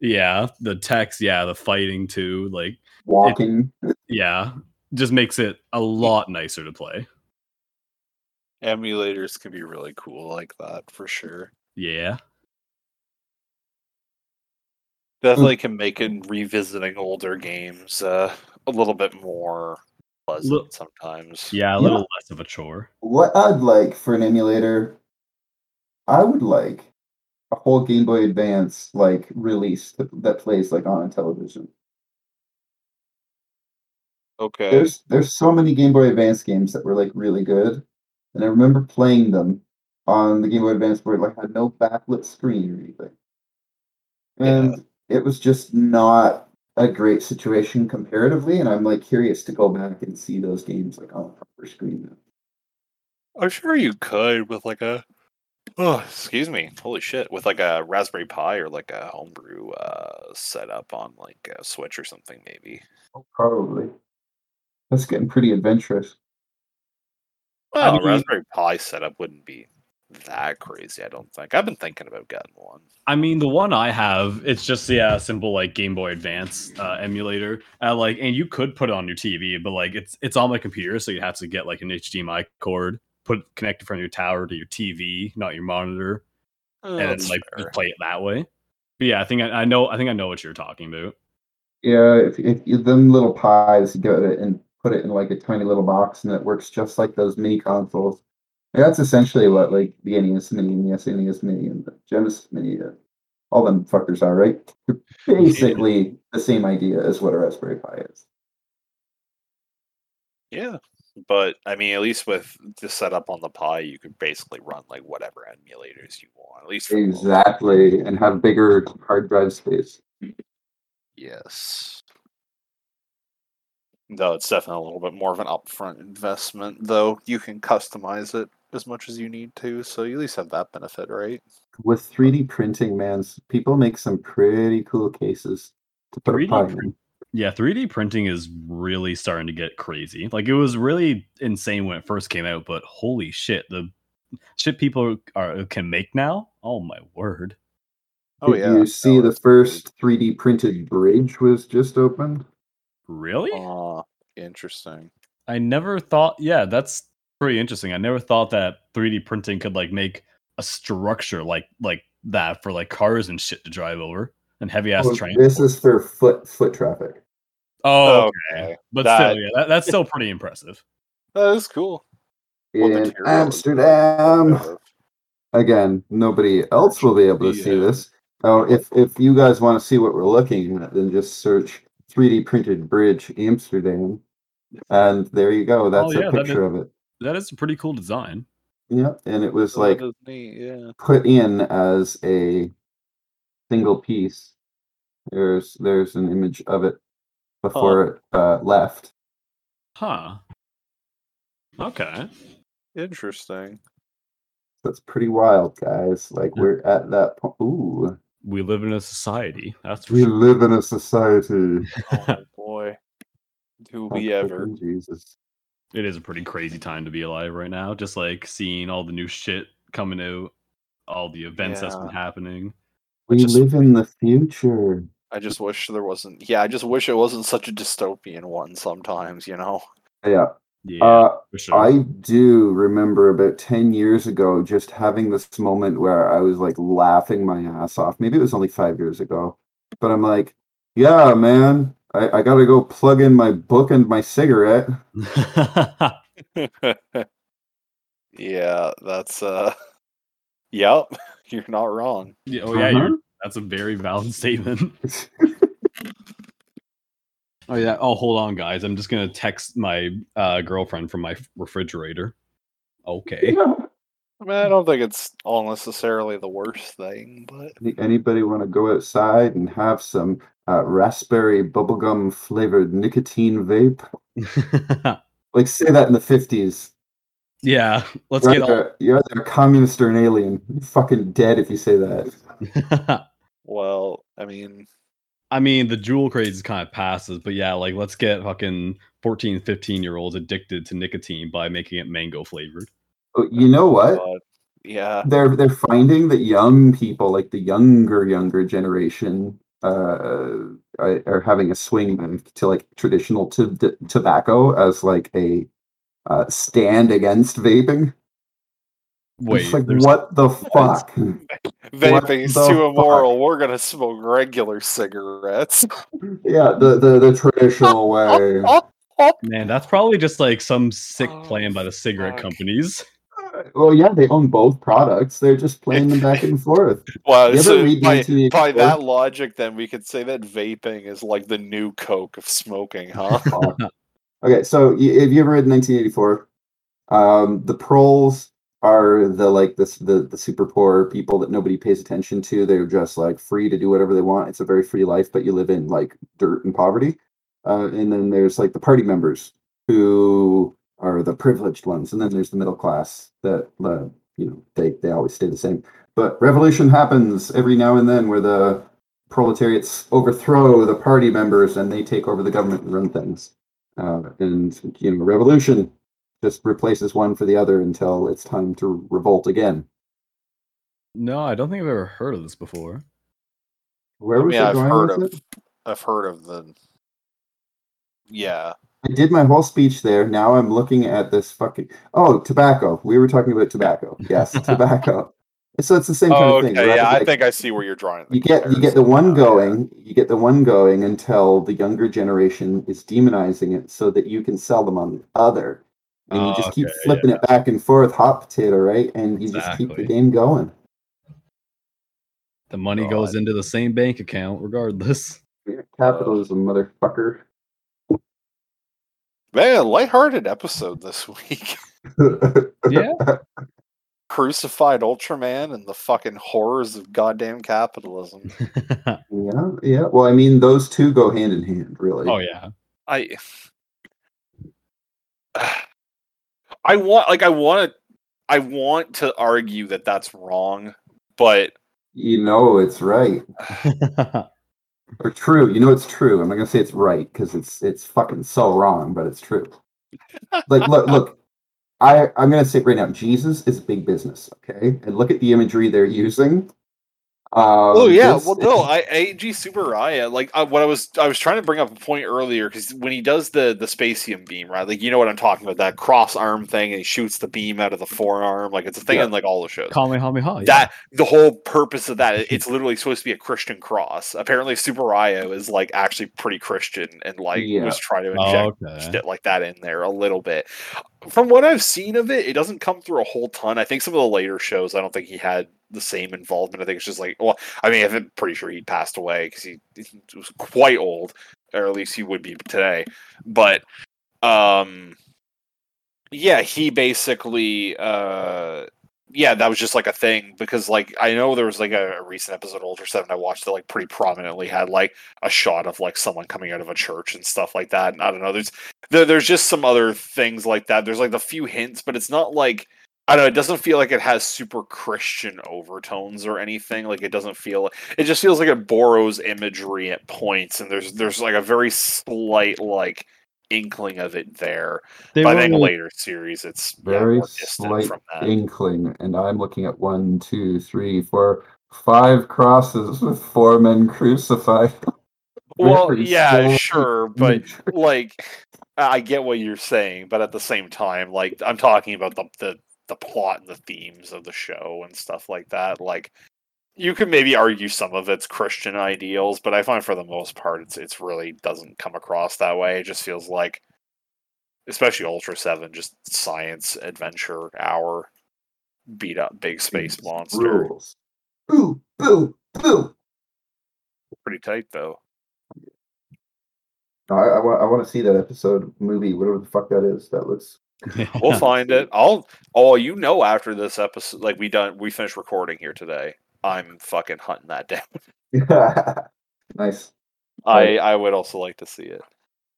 S1: Yeah, the text, yeah, the fighting too. Like,
S2: Walking.
S1: yeah, just makes it a lot nicer to play.
S3: Emulators can be really cool like that for sure.
S1: Yeah.
S3: Definitely can make it revisiting older games uh, a little bit more pleasant
S1: Look-
S3: sometimes.
S1: Yeah, a
S2: Yeah.
S1: little less of a chore.
S2: What I'd like for an emulator, I would like a whole Game Boy Advance like release that, that plays like on a television.
S3: Okay.
S2: There's there's so many Game Boy Advance games that were like really good, and I remember playing them on the Game Boy Advance where it like had no backlit screen or anything, and it was just not a great situation comparatively. And I'm like curious to go back and see those games like on a proper screen. now.
S3: I'm sure you could with like a oh excuse me holy shit with like a Raspberry Pi or like a homebrew uh setup on like a Switch or something maybe.
S2: Oh, Probably. That's getting pretty adventurous.
S3: Well,
S1: mean-
S3: a Raspberry Pi setup wouldn't be that crazy. I don't think. I've been thinking about getting one.
S1: I mean, the one I have, it's just yeah, a simple like Game Boy Advance uh, emulator. Uh, like, and you could put it on your TV, but like it's it's on my computer, so you have to get like an HDMI cord, put connect it from your tower to your TV, not your monitor,
S3: Oh,
S1: and then like
S3: fair.
S1: just play it that way. But yeah, I think I, I know. I think I know what you're talking about.
S2: Yeah, if, if you, them little pies, you get it and put it in like a tiny little box, and it works just like those mini consoles. And that's essentially what like the NES Mini and the SNES Mini and the Genesis Mini, uh, all them fuckers are, right? They're basically the same idea as what a Raspberry Pi is.
S3: Yeah. But I mean, at least with the setup on the Pi, you could basically run like whatever emulators you want. At least for the moment.
S2: Exactly, and have bigger hard drive space.
S3: Yes. Though it's definitely a little bit more of an upfront investment, though you can customize it as much as you need to, so you at least have that benefit, right?
S2: With 3D printing, man, people make some pretty cool cases to put a
S1: 3D
S2: Pi
S1: print-
S2: in.
S1: Yeah, 3D printing is really starting to get crazy. Like it was really insane when it first came out, but holy shit, the shit people are can make now. Oh my word!
S3: Oh
S2: Did
S3: yeah.
S2: you see the
S3: it's
S2: first 3D printed bridge was just opened?
S1: Really?
S3: pretty- Ah, interesting.
S1: I never thought. Yeah, that's pretty interesting. I never thought that 3D printing could like make a structure like like that for like cars and shit to drive over and heavy ass
S2: Well,
S1: trains.
S2: this is for foot foot traffic.
S1: Oh, oh, okay.
S3: Okay.
S1: but
S3: That-
S1: still, yeah, that, that's still pretty impressive.
S3: That is cool.
S2: In
S3: material
S2: Amsterdam. Again, nobody else will be able to see this. Oh, if if you guys want to see what we're looking at, then just search 3D printed bridge Amsterdam, and there you go. Oh, that's
S1: Oh, yeah,
S2: a
S1: that
S2: picture of it.
S1: That is a pretty cool design.
S2: Yeah, and it was
S3: Oh,
S2: like
S3: neat, yeah.
S2: put in as a single piece. There's there's an image of it before it uh, left.
S1: Huh. Okay.
S3: Interesting.
S2: That's pretty wild, guys. Like we're at that point. Ooh,
S1: We live in a society. That's for
S2: we
S1: sure.
S2: live in a society.
S3: Oh boy. Do we ever?
S2: Jesus.
S1: It is a pretty crazy time to be alive right now. Just like seeing all the new shit coming out, all the events that's been happening.
S2: We
S3: Which is-
S2: live in the future.
S3: I just wish there wasn't. Yeah, I just wish it wasn't such a dystopian one. Sometimes, you know.
S2: Yeah.
S1: Yeah,
S2: Uh,
S1: sure.
S2: I do remember about 10 years ago just having this moment where I was like laughing my ass off. Maybe it was only five years ago. But I'm like, yeah, man, I, I got to go plug in my book and my cigarette.
S3: yeah, that's uh. Yep, you're not wrong.
S1: Yeah, oh yeah, you're,
S2: Uh-huh.
S1: that's a very valid statement. Oh yeah. Oh, hold on, guys. I'm just gonna text my uh, girlfriend from my refrigerator. Okay.
S2: Yeah.
S3: I mean, I don't think it's all necessarily the worst thing, but
S2: Anybody want to go outside and have some uh, raspberry bubblegum flavored nicotine vape? Like, say that in the 50s.
S1: yeah. Let's
S2: You're
S1: get all.
S2: you're either a communist or an alien. You're fucking dead if you say that.
S3: well, I mean,
S1: I mean, the Juul craze kind of passes, but yeah, like let's get fucking 14, 15 year olds addicted to nicotine by making it mango flavored.
S2: You know what?
S3: but, yeah,
S2: They're they're finding that young people, like the younger younger generation, uh, are are having a swing back to like traditional t- t- tobacco as like a uh, stand against vaping.
S1: Wait,
S2: it's like what the fuck?
S3: Vaping is
S2: the
S3: too
S2: fuck?
S3: immoral. We're gonna smoke regular cigarettes.
S2: yeah, the, the the traditional way.
S1: man, that's probably just like some sick
S3: Oh,
S1: plan by the cigarette
S3: fuck.
S1: companies.
S2: Well, yeah, they own both products. They're just playing them back and forth.
S3: Well, so by, by that logic, then we could say that vaping is like the new coke of smoking, huh?
S2: Okay, so have you ever read 1984? Um, the proles are the like this the the super poor people that nobody pays attention to. They're just like free to do whatever they want. It's a very free life, but you live in like dirt and poverty. Uh, and then there's like the party members who are the privileged ones, and then there's the middle class that uh, you know they they always stay the same. But revolution happens every now and then where the proletariats overthrow the party members and they take over the government and run things. Uh, and you know, revolution just replaces one for the other until it's time to revolt again.
S1: No, I don't think I've ever heard of this before.
S2: Where
S3: I
S2: was
S3: mean,
S2: I
S3: I've
S2: going
S3: heard of,
S2: it?
S3: I've heard of the. Yeah,
S2: I did my whole speech there. Now I'm looking at this fucking. Oh, tobacco. We were talking about tobacco. Yes, tobacco. So it's the same kind
S3: Oh,
S2: of
S3: okay.
S2: thing. right?
S3: Yeah, I think I see where you're drawing. the
S2: you get you get the one
S3: now, yeah.
S2: going you get the one going until the younger generation is demonizing it so that you can sell them on the other and you
S1: Oh,
S2: just keep
S1: okay,
S2: flipping it back and forth hot potato right and you just keep the game going
S1: The money oh, goes into the same bank account regardless.
S2: Yeah, capitalism motherfucker
S3: Man, lighthearted episode this week.
S1: Yeah.
S3: Crucified Ultraman and the fucking horrors of goddamn capitalism.
S2: yeah yeah well i mean those two go hand in hand really
S1: oh yeah.
S3: I I want like I want to I want to argue that that's wrong, but
S2: you know it's right or true you know it's true? I'm not gonna say it's right because it's it's fucking so wrong but it's true. Like look look i i'm gonna say it right now jesus is big business okay? And look at the imagery they're using um,
S3: oh yeah,
S2: this-
S3: well no, I Eiji Tsuburaya like I, what I was I was trying to bring up a point earlier because when he does the the Specium beam right, like you know what I'm talking about that cross arm thing and he shoots the beam out of the forearm like it's a thing
S2: Yeah.
S3: in like all the shows.
S1: Kamehameha. yeah.
S3: that the whole purpose of that it's literally supposed to be a christian cross apparently Tsuburaya is like actually pretty christian and like
S2: Yeah.
S3: was trying to
S1: Oh,
S3: inject
S1: okay.
S3: shit like that in there a little bit from what i've seen of it it doesn't come through a whole ton i think some of the later shows i don't think he had the same involvement i think it's just like well i mean i'm pretty sure he passed away because he, he was quite old or at least he would be today but um yeah he basically uh yeah, that was just like a thing because like I know there was like a, a recent episode of Ultra Seven I watched that like pretty prominently had like a shot of like someone coming out of a church and stuff like that. And I don't know, there's there, there's just some other things like that. There's like a few hints, but it's not like I don't know. It doesn't feel like it has super Christian overtones or anything. Like it doesn't feel. It just feels like it borrows imagery at points, and there's there's like a very slight like inkling of it there.
S1: They
S3: But I think later series, it's
S2: very
S3: distant
S2: slight
S3: from that.
S2: inkling and i'm looking at one two three four five crosses with four men crucified
S3: Well, yeah, sure, but like I get what you're saying, but at the same time, like I'm talking about the the the plot and the themes of the show and stuff like that. Like you could maybe argue some of it's Christian ideals, but I find for the most part it's it's really doesn't come across that way. It just feels like especially Ultra 7 just science adventure hour beat up big space monster.
S2: rules. boo boo boo
S3: Pretty tight though.
S2: I, I want to see that episode movie, whatever the fuck that is. That looks.
S3: We'll find it. I'll. Oh, you know, after this episode, like we done, we finished recording here today. I'm fucking hunting that down.
S2: nice.
S3: I I would also like to see it.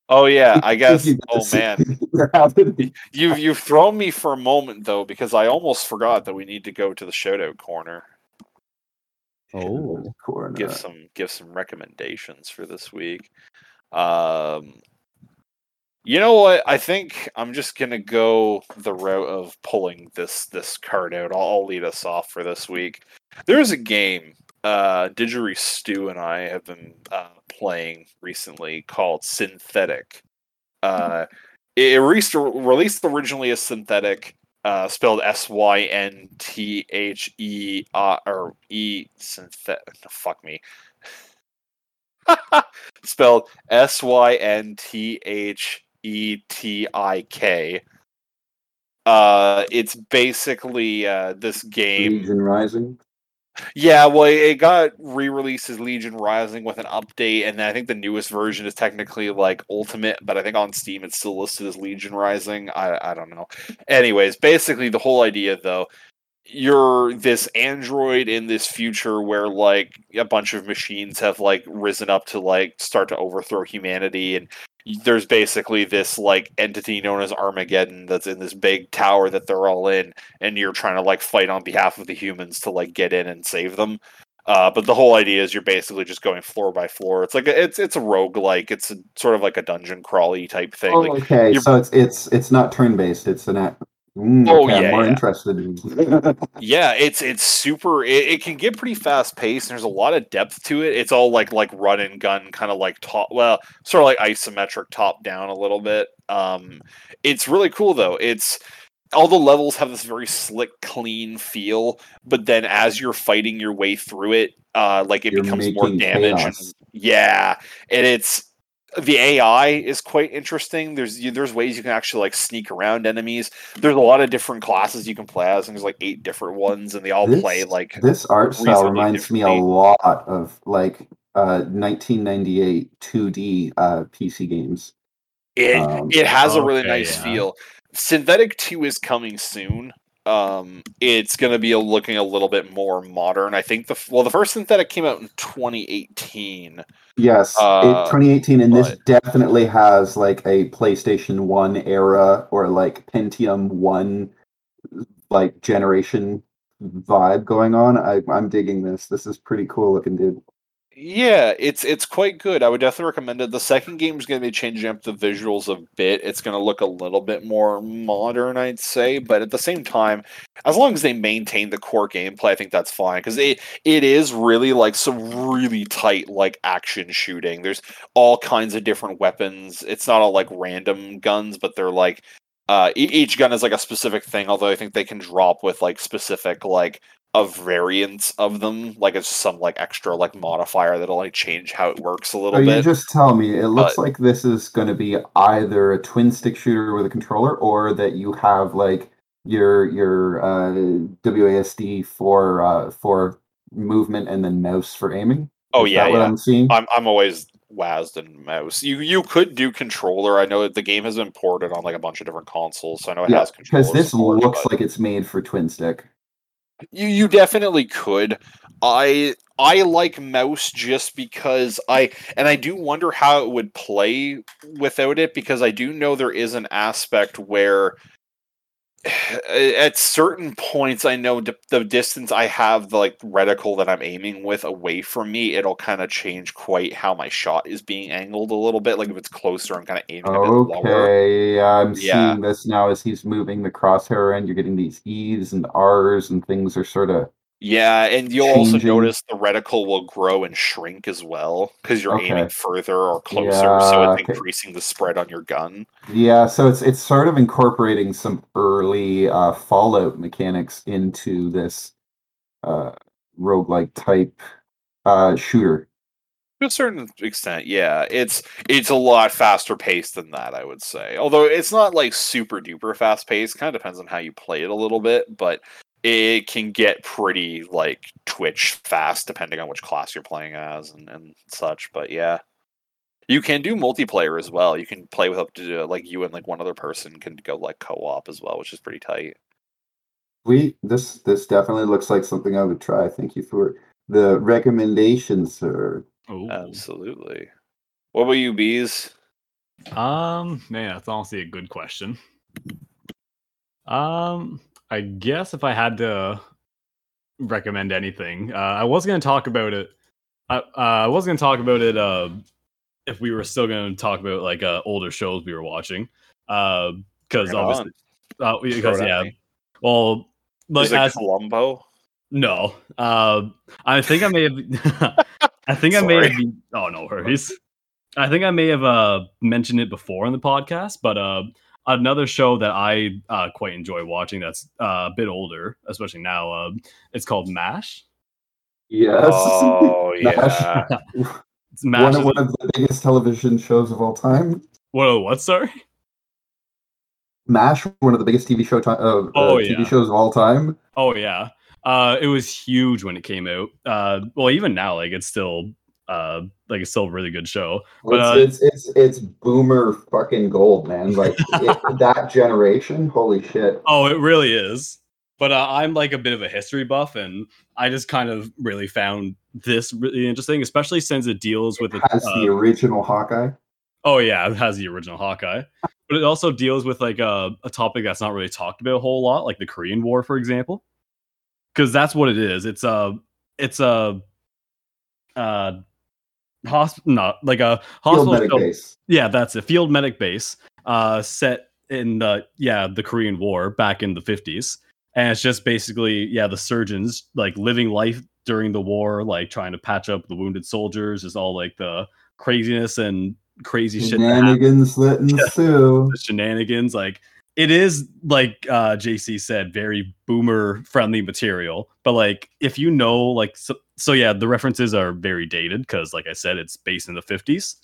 S3: Oh yeah, I guess.
S2: You get to
S3: Oh man,
S2: You're having-
S3: you've you've thrown me for a moment though because I almost forgot that we need to go to the shoutout corner.
S1: Oh.
S2: Corner.
S3: Give some give some recommendations for this week. Um, you know what? I think I'm just gonna go the route of pulling this this card out. I'll, I'll lead us off for this week. There's a game uh, Stew and I have been uh, playing recently called Synthetik. Uh, it released, released originally as Synthetik, uh, spelled S Y N T H E R or E synthetic. Fuck me. spelled S Y N T H E T I K. Uh, it's basically uh, this game.
S2: Legion Rising.
S3: Yeah, well, it got re-released as Legion Rising with an update, and I think the newest version is technically like Ultimate, but I think on Steam it's still listed as Legion Rising. I I don't know. Anyways, basically the whole idea though, you're this android in this future where like a bunch of machines have like risen up to like start to overthrow humanity and there's basically this like entity known as Armageddon that's in this big tower that they're all in and you're trying to like fight on behalf of the humans to like get in and save them. Uh, but the whole idea is you're basically just going floor by floor. It's like a, it's it's a rogue like it's a, sort of like a dungeon crawly type thing.
S2: Oh,
S3: like,
S2: okay. So it's it's it's not turn based. It's an. act- Mm,
S3: Oh,
S2: okay, I'm
S3: yeah,
S2: more
S3: yeah.
S2: interested. In...
S3: yeah, it's it's super. It, it can get pretty fast paced. There's a lot of depth to it. It's all like like run and gun, kind of like top. Well, sort of like isometric top down a little bit. Um, it's really cool though. It's all the levels have this very slick, clean feel. But then as you're fighting your way through it, uh, like it
S2: You're
S3: becomes more damage. And, yeah, and it's the AI is quite interesting. There's you- there's ways you can actually like sneak around enemies. There's a lot of different classes you can play as. and There's like eight different ones, and they all
S2: This-
S3: play like
S2: This art style reminds me a lot of like uh 1998 2D uh PC games.
S3: it.
S2: Um,
S3: it has a really
S1: okay,
S3: nice
S1: yeah.
S3: feel. Synthetik Two is coming soon. Um, it's going to be a, looking a little bit more modern. I think the well, the first Synthetik came out in 2018.
S2: Yes,
S3: Uh,
S2: it, 2018, and this definitely has like a PlayStation One era or like Pentium One like generation vibe going on. I, I'm digging this. This is pretty cool looking, dude.
S3: Yeah, it's it's quite good. I would definitely recommend it. The second game is going to be changing up the visuals a bit. It's going to look a little bit more modern, I'd say, but at the same time, as long as they maintain the core gameplay, I think that's fine because it it is really like some really tight like action shooting. There's all kinds of different weapons. It's not all like random guns, but they're like uh each gun is like a specific thing. Although I think they can drop with like specific like of variants of them. Like it's some like extra like modifier that'll like change how it works a little
S2: you
S3: bit.
S2: just tell me. It looks like this is going to be either a twin stick shooter with a controller, or that you have like your your uh, WASD for uh, for movement and then mouse for aiming.
S3: oh
S2: Is
S3: yeah, yeah.
S2: I'm seeing.
S3: I'm I'm always WASD and mouse. You you could do controller. I know that the game has been ported on like a bunch of different consoles, so I know it
S2: Yeah,
S3: has controller.
S2: because this looks
S3: but-
S2: like it's made for twin stick.
S3: You you definitely could. I I like mouse just because I and I do wonder how it would play without it because I do know there is an aspect where at certain points I know d- the distance I have the like reticle that I'm aiming with away from me it'll kind of change quite how my shot is being angled a little bit like if it's closer I'm kind of aiming a bit lower.
S2: Okay, I'm
S3: Yeah.
S2: seeing this now as he's moving the crosshair and You're getting these E's and R's and things are sort of
S3: Yeah, and you'll also notice the reticle will grow and shrink as well because you're
S2: Okay.
S3: aiming further or closer, so
S2: Yeah,
S3: it's
S2: okay.
S3: increasing the spread on your gun.
S2: yeah. So it's it's sort of incorporating some early uh, Fallout mechanics into this uh, roguelike type uh, shooter.
S3: To a certain extent, yeah, it's it's a lot faster paced than that, I would say. Although it's not like super duper fast paced. Kind of depends on how you play it a little bit, but it can get pretty like twitch fast depending on which class you're playing as and, and such. But yeah. You can do multiplayer as well. You can play with up to like you and like one other person can go like co-op as well, which is pretty tight.
S2: We this this definitely looks like something I would try. Thank you for the recommendation, sir.
S1: Ooh.
S3: Absolutely. What about you, bees?
S4: Um, man, that's honestly a good question. Um, I guess if I had to recommend anything, uh, I was going to talk about it. I, uh, I was going to talk about it uh, if we were still going to talk about like uh, older shows we were watching. Because
S3: it
S4: obviously, uh, because yeah,
S3: me.
S4: well, like
S3: Is it
S4: as
S3: Columbo?
S1: No. Uh, I think I may have. I think I may have. Been, oh no worries. I think I may have uh, mentioned it before in the podcast, but uh, another show that I uh, quite enjoy watching that's uh, a bit older, especially now. Uh, it's called Mash.
S2: Yes.
S3: Oh
S2: Mash.
S3: yeah.
S1: It's Mash.
S2: one, of, one of the biggest television shows of all time.
S1: What? What? Sorry.
S2: MASH, one of the biggest TV show ti- uh,
S1: Oh,
S2: uh,
S1: yeah.
S2: TV shows of all time.
S1: Oh yeah. Uh, it was huge when it came out. Uh, well, even now, like it's still uh, like it's still a really good show. But, uh,
S2: it's, it's it's boomer fucking gold, man. Like it, that generation, holy shit.
S1: Oh, it really is. But uh, I'm like a bit of a history buff, and I just kind of really found this really interesting, especially since it deals with the.
S2: Has the
S1: uh,
S2: original Hawkeye.
S1: oh yeah, it has the original Hawkeye, but it also deals with like a, a topic that's not really talked about a whole lot, like the Korean War, for example. Because that's what it is. It's a it's a uh hospital, not like a
S2: Field
S1: hospital.
S2: medic
S1: show-
S2: base.
S1: yeah, that's a field medic base uh set in the yeah, the Korean War back in the 50s. And it's just basically yeah, the surgeons like living life during the war, like trying to patch up the wounded soldiers, is all like the craziness and crazy shit that
S2: Shenanigans that ensue.
S1: the shenanigans. Like it is like uh JC said, very boomer friendly material. But like if you know like so, so yeah, the references are very dated because like I said, it's based in the 50s.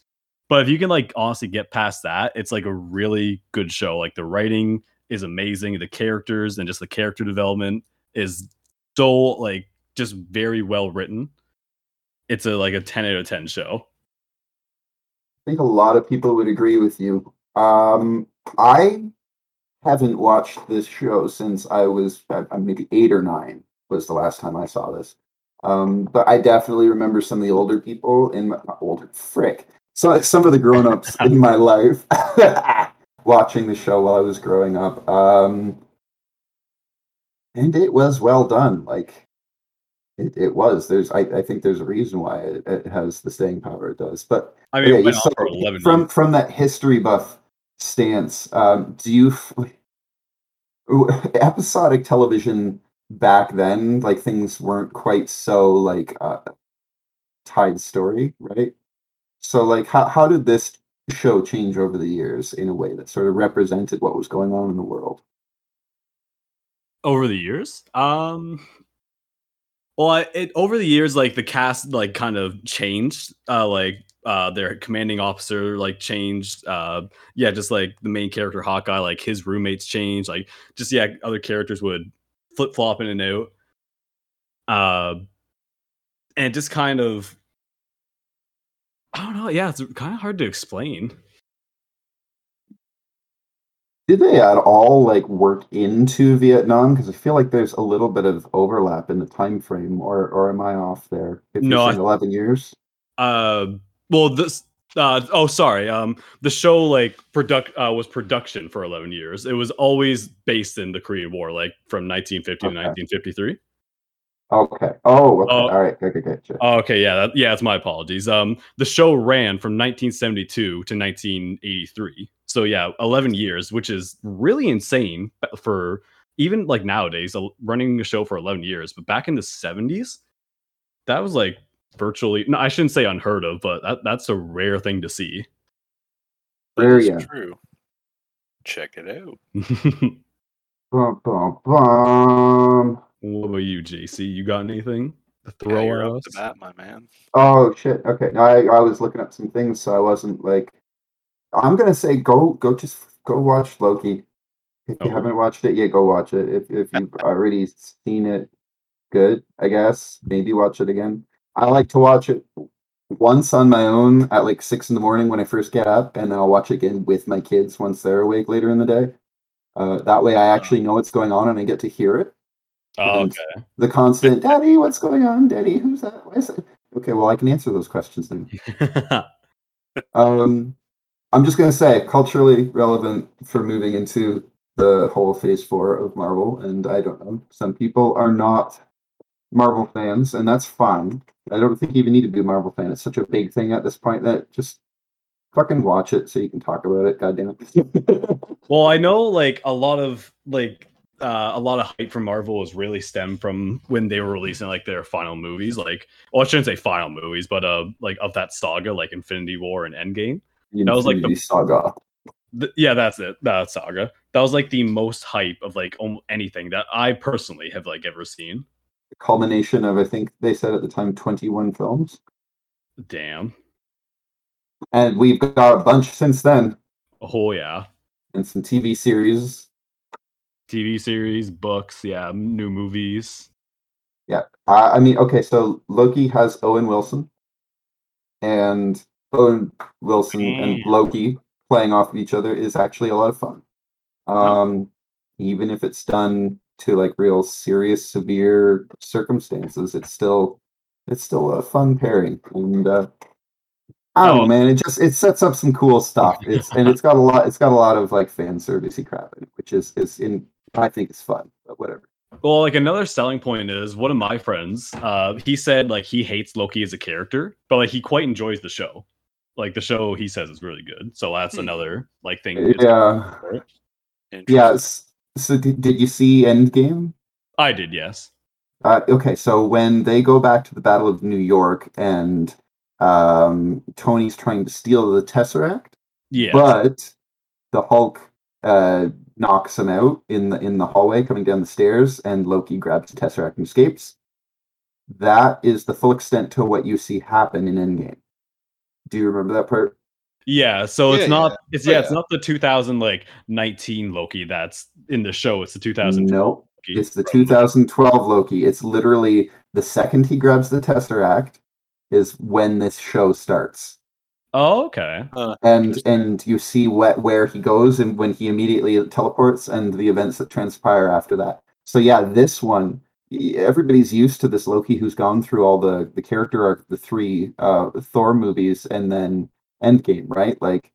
S1: But if you can like honestly get past that, it's like a really good show. Like the writing is amazing, the characters and just the character development is so like just very well written. It's a like a 10 out of 10 show.
S2: I think a lot of people would agree with you. Um, I haven't watched this show since I was uh, maybe eight or nine was the last time I saw this. Um, but I definitely remember some of the older people in my older frick. So some of the grown-ups in my life watching the show while I was growing up. Um, and it was well done. Like it, it was. There's I, I think there's a reason why it, it has the staying power it does. But
S1: I mean,
S2: Okay,
S1: it went on for 11
S2: from from that history buff stance, um, do you episodic television back then? Like things weren't quite so like uh, tied story, right? So like, how how did this show change over the years in a way that sort of represented what was going on in the world?
S1: over the years um well it over the years like the cast like kind of changed uh like uh their commanding officer like changed uh yeah just like the main character hawkeye like his roommates changed like just yeah other characters would flip-flop in and out uh and just kind of i don't know yeah it's kind of hard to explain
S2: Did they at all like work into Vietnam? Because I feel like there's a little bit of overlap in the time frame, or or am I off there? If
S1: No,
S2: you're
S1: I-
S2: eleven years.
S1: uh well this uh oh sorry um the show like product uh was production for 11 years it was always based in the korean war like from 1950
S2: Okay.
S1: to 1953
S2: Okay. Oh, okay.
S1: Oh.
S2: All right. Okay, okay,
S1: oh, yeah that, yeah it's my apologies um the show ran from 1972 to 1983 so yeah 11 years which is really insane for even like nowadays uh, running a show for 11 years but back in the 70s that was like virtually no i shouldn't say unheard of but that, that's a rare thing to see
S3: That
S2: Rare, yeah.
S3: true. Check it out.
S2: Bum, bum, bum.
S1: What about you, JC? You got anything to
S3: Yeah,
S1: throw
S3: you're
S1: at
S3: up
S1: us?
S3: to bat, my man.
S2: Oh shit. Okay. No, I, I was looking up some things, so I wasn't like. I'm gonna say go go just go watch Loki. If you
S1: Oh.
S2: haven't watched it yet, go watch it. If if you've already seen it, good. I guess maybe watch it again. I like to watch it once on my own at like six in the morning when I first get up, and then I'll watch it again with my kids once they're awake later in the day. Uh, that way, I actually know what's going on and I get to hear it.
S1: Oh, okay.
S2: The constant, Daddy, what's going on? Daddy, who's that? Why is it? Okay, well, I can answer those questions then. Um, I'm just gonna say culturally relevant for moving into the whole Phase Four of Marvel, and I don't know. Some people are not Marvel fans, and that's fine. I don't think you even need to be a Marvel fan. It's such a big thing at this point that just fucking watch it so you can talk about it. Goddamn. It.
S1: Well, I know like a lot of like uh, a lot of hype from Marvel was really stemmed from when they were releasing like their final movies, like well, I shouldn't say final movies, but uh, like of that saga, like Infinity War and Endgame. That was like the-
S2: Saga.
S1: Th- yeah, that's it. That saga. That was like the most hype of like almost anything that I personally have like ever seen.
S2: Culmination of I think they said at the time 21 films.
S1: Damn.
S2: And we've got a bunch since then.
S1: Oh yeah.
S2: And some TV series.
S1: TV series, books, yeah, new movies. Yeah.
S2: I, I mean, okay, so Loki has Owen Wilson. And Owen Wilson and Loki playing off of each other is actually a lot of fun. Um, even if it's done to like real serious, severe circumstances, it's still it's still a fun pairing. And uh I don't know,
S1: Oh.
S2: man. It just it sets up some cool stuff. It's and it's got a lot. It's got a lot of like fan servicey crap in it, which is is in. I think is fun, but whatever.
S1: Well, like another selling point is one of my friends. Uh, he said like he hates Loki as a character, but like he quite enjoys the show. Like the show, he says is really good. So that's
S3: Hmm.
S1: another like thing.
S2: Yeah,
S3: Interesting.
S2: yeah. So did, did you see Endgame?
S1: I did. Yes.
S2: Uh, okay, so when they go back to the Battle of New York and um, Tony's trying to steal the Tesseract,
S1: Yes.
S2: but the Hulk uh, knocks him out in the in the hallway coming down the stairs, and Loki grabs the Tesseract and escapes. That is the full extent to what you see happen in Endgame. Do you remember that part?
S1: Yeah, so
S3: Yeah,
S1: it's not
S3: yeah.
S1: it's
S3: Oh,
S1: yeah, it's not the 2000 like 19 Loki that's in the show. It's the 2012
S2: No,
S1: Loki.
S2: it's the 2012 Loki. It's literally the second he grabs the Tesseract is when this show starts.
S1: Oh, okay.
S2: and and you see what where he goes and when he immediately teleports and the events that transpire after that so yeah this one everybody's used to this loki who's gone through all the the character arc the three uh thor movies and then endgame right like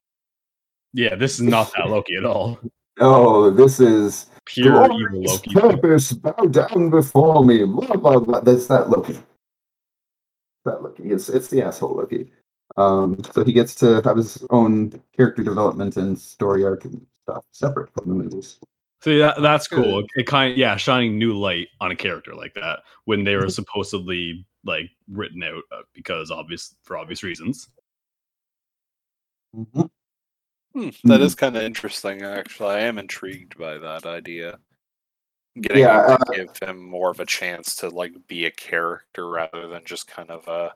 S1: Yeah, this is not that Loki at all.
S2: oh this is
S1: Pure evil Loki.
S2: purpose bow down before me blah blah blah that's that loki that loki it's it's the asshole loki um so he gets to have his own character development and story arc and stuff separate from the movies
S1: So yeah, that's cool. It kind of yeah, shining new light on a character like that when they were supposedly like written out uh, because obvious for obvious reasons.
S3: Hmm, that
S2: Mhm.
S3: is kind of interesting, actually. I am intrigued by that idea. Getting
S2: Yeah,
S3: him
S2: uh,
S3: to give him more of a chance to like be a character rather than just kind of a.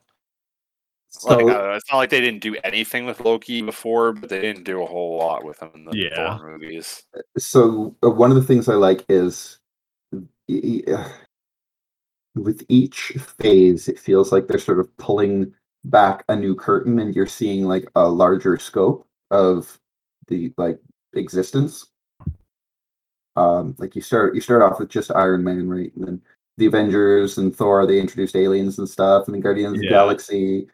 S2: so
S3: like, uh, it's not like they didn't do anything with Loki before, but they didn't do a whole lot with him in the
S1: Yeah.
S3: Thor movies.
S2: so uh, one of the things i like is y- y- uh, with each phase it feels like they're sort of pulling back a new curtain and you're seeing like a larger scope of the like existence. Um like you start you start off with just iron man right? And then the avengers and thor they introduced aliens and stuff and then guardians of the galaxy.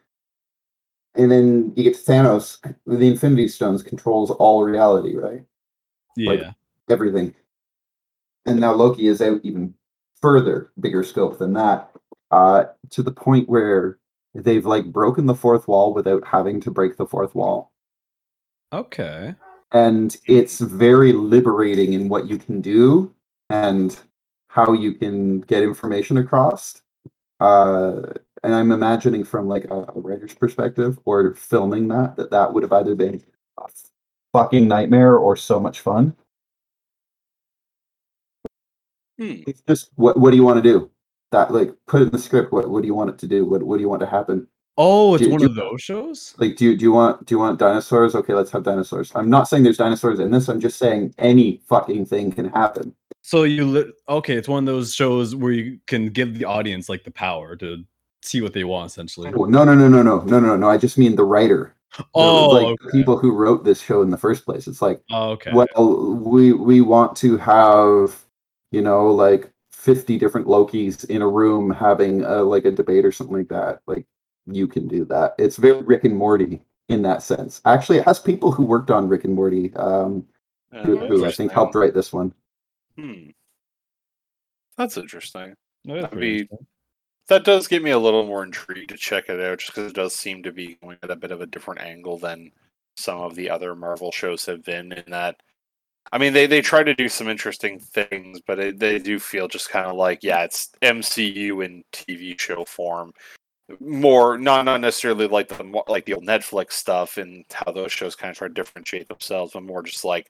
S2: And then you get to thanos the infinity stones controls all reality right?
S1: Yeah.
S2: Like- everything. And now Loki is out even further, bigger scope than that, uh, to the point where they've like broken the fourth wall without having to break the fourth wall.
S1: okay.
S2: And it's very liberating in what you can do and how you can get information across. Uh, and I'm imagining from like a, a writer's perspective or filming that, that that would have either been a fucking nightmare or so much fun.
S3: Hmm.
S2: It's just what what do you want to do? That like put in the script. What what do you want it to do? What what do you want to happen?
S1: Oh, it's
S2: Do-
S1: one
S2: do-
S1: of those shows?
S2: Like do you do you want do you want dinosaurs? Okay, let's have dinosaurs. I'm not saying there's dinosaurs in this. I'm just saying any fucking thing can happen.
S1: So you li- okay, it's one of those shows where you can give the audience like the power to see what they want essentially.
S2: No no no no no no no no. I just mean the writer. The-
S1: Oh,
S2: like
S1: okay.
S2: the people who wrote this show in the first place. It's like
S1: Oh, okay.
S2: well we we want to have you know like 50 different lokis in a room having a, like a debate or something like that like you can do that it's very rick and morty in that sense actually it has people who worked on rick and morty um
S3: Uh,
S2: who, who i think helped write this one
S3: Hmm. That's interesting.
S1: No, that's
S3: that'd be-
S1: interesting.
S3: That does get me a little more intrigued to check it out, just because it does seem to be going at a bit of a different angle than some of the other Marvel shows have been. In that I mean, they they try to do some interesting things, but it, they do feel just kind of like yeah, it's MCU in TV show form. More not not necessarily like the like the old Netflix stuff and how those shows kind of try to differentiate themselves, but more just like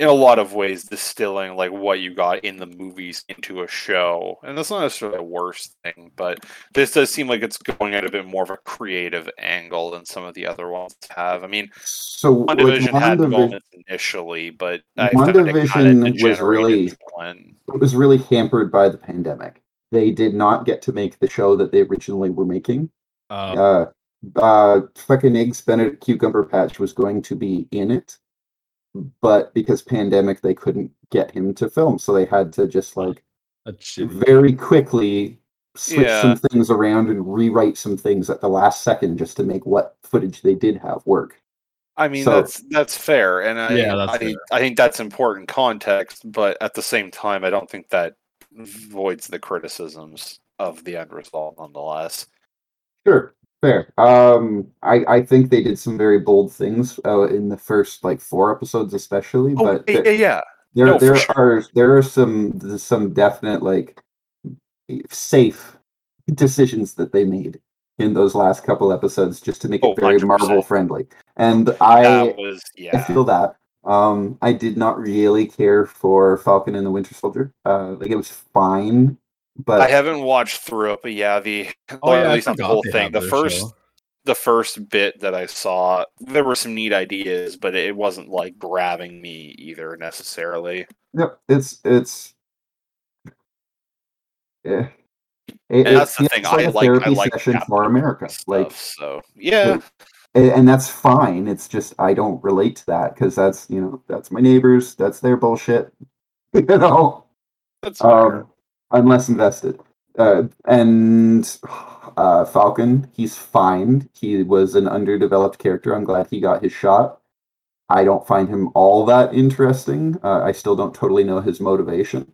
S3: in a lot of ways distilling like what you got in the movies into a show. And that's not necessarily a worst thing, but this does seem like it's going at a bit more of a creative angle than some of the other ones have. I mean,
S2: So
S3: one
S2: with
S3: division had
S2: WandaVision,
S3: moments initially, but I found it
S2: WandaVision was really-
S3: to one.
S2: it was really hampered by the pandemic. They did not get to make the show that they originally were making.
S1: Uh,
S2: Uh, uh, fucking eggs Benedict Cucumber Patch was going to be in it, but because pandemic, they couldn't get him to film, so they had to just
S1: ah, like
S2: very quickly switch
S3: Yeah.
S2: some things around and rewrite some things at the last second just to make what footage they did have work.
S3: I mean,
S2: So-
S3: that's that's fair, and I,
S1: Yeah, that's
S3: I,
S1: fair.
S3: I think that's important context. But at the same time, I don't think that voids the criticisms of the end result, nonetheless.
S2: Sure, fair. Um, I I think they did some very bold things uh, in the first like four episodes, especially.
S3: Oh,
S2: but
S3: yeah,
S2: there-
S3: yeah, yeah.
S2: there
S3: No,
S2: there
S3: sure.
S2: are there are some some definite like safe decisions that they made in those last couple episodes just to make
S3: Oh,
S2: it very
S3: 100%.
S2: Marvel friendly. And I
S3: was
S2: I feel that. Um, I did not really care for Falcon and the Winter Soldier. Uh, like it was fine, but
S3: I haven't watched through it, but yeah, the
S1: Oh,
S3: or
S1: yeah,
S3: at least not the whole thing. The first
S1: show.
S3: the first bit that I saw, there were some neat ideas, but it wasn't like grabbing me either necessarily.
S2: Yep, it's it's. Yeah. It,
S3: And
S2: it
S3: that's the thing.
S2: like
S3: I
S2: a
S3: like I
S2: therapy
S3: like
S2: session for America.
S3: America
S2: Like,
S3: so yeah,
S2: and, and that's fine. It's just I don't relate to that because that's you know that's my neighbors. That's their bullshit. you know,
S3: that's fair.
S2: um, I'm less invested. Uh, and uh, Falcon, he's fine. He was an underdeveloped character. I'm glad he got his shot. I don't find him all that interesting. Uh, I still don't totally know his motivation.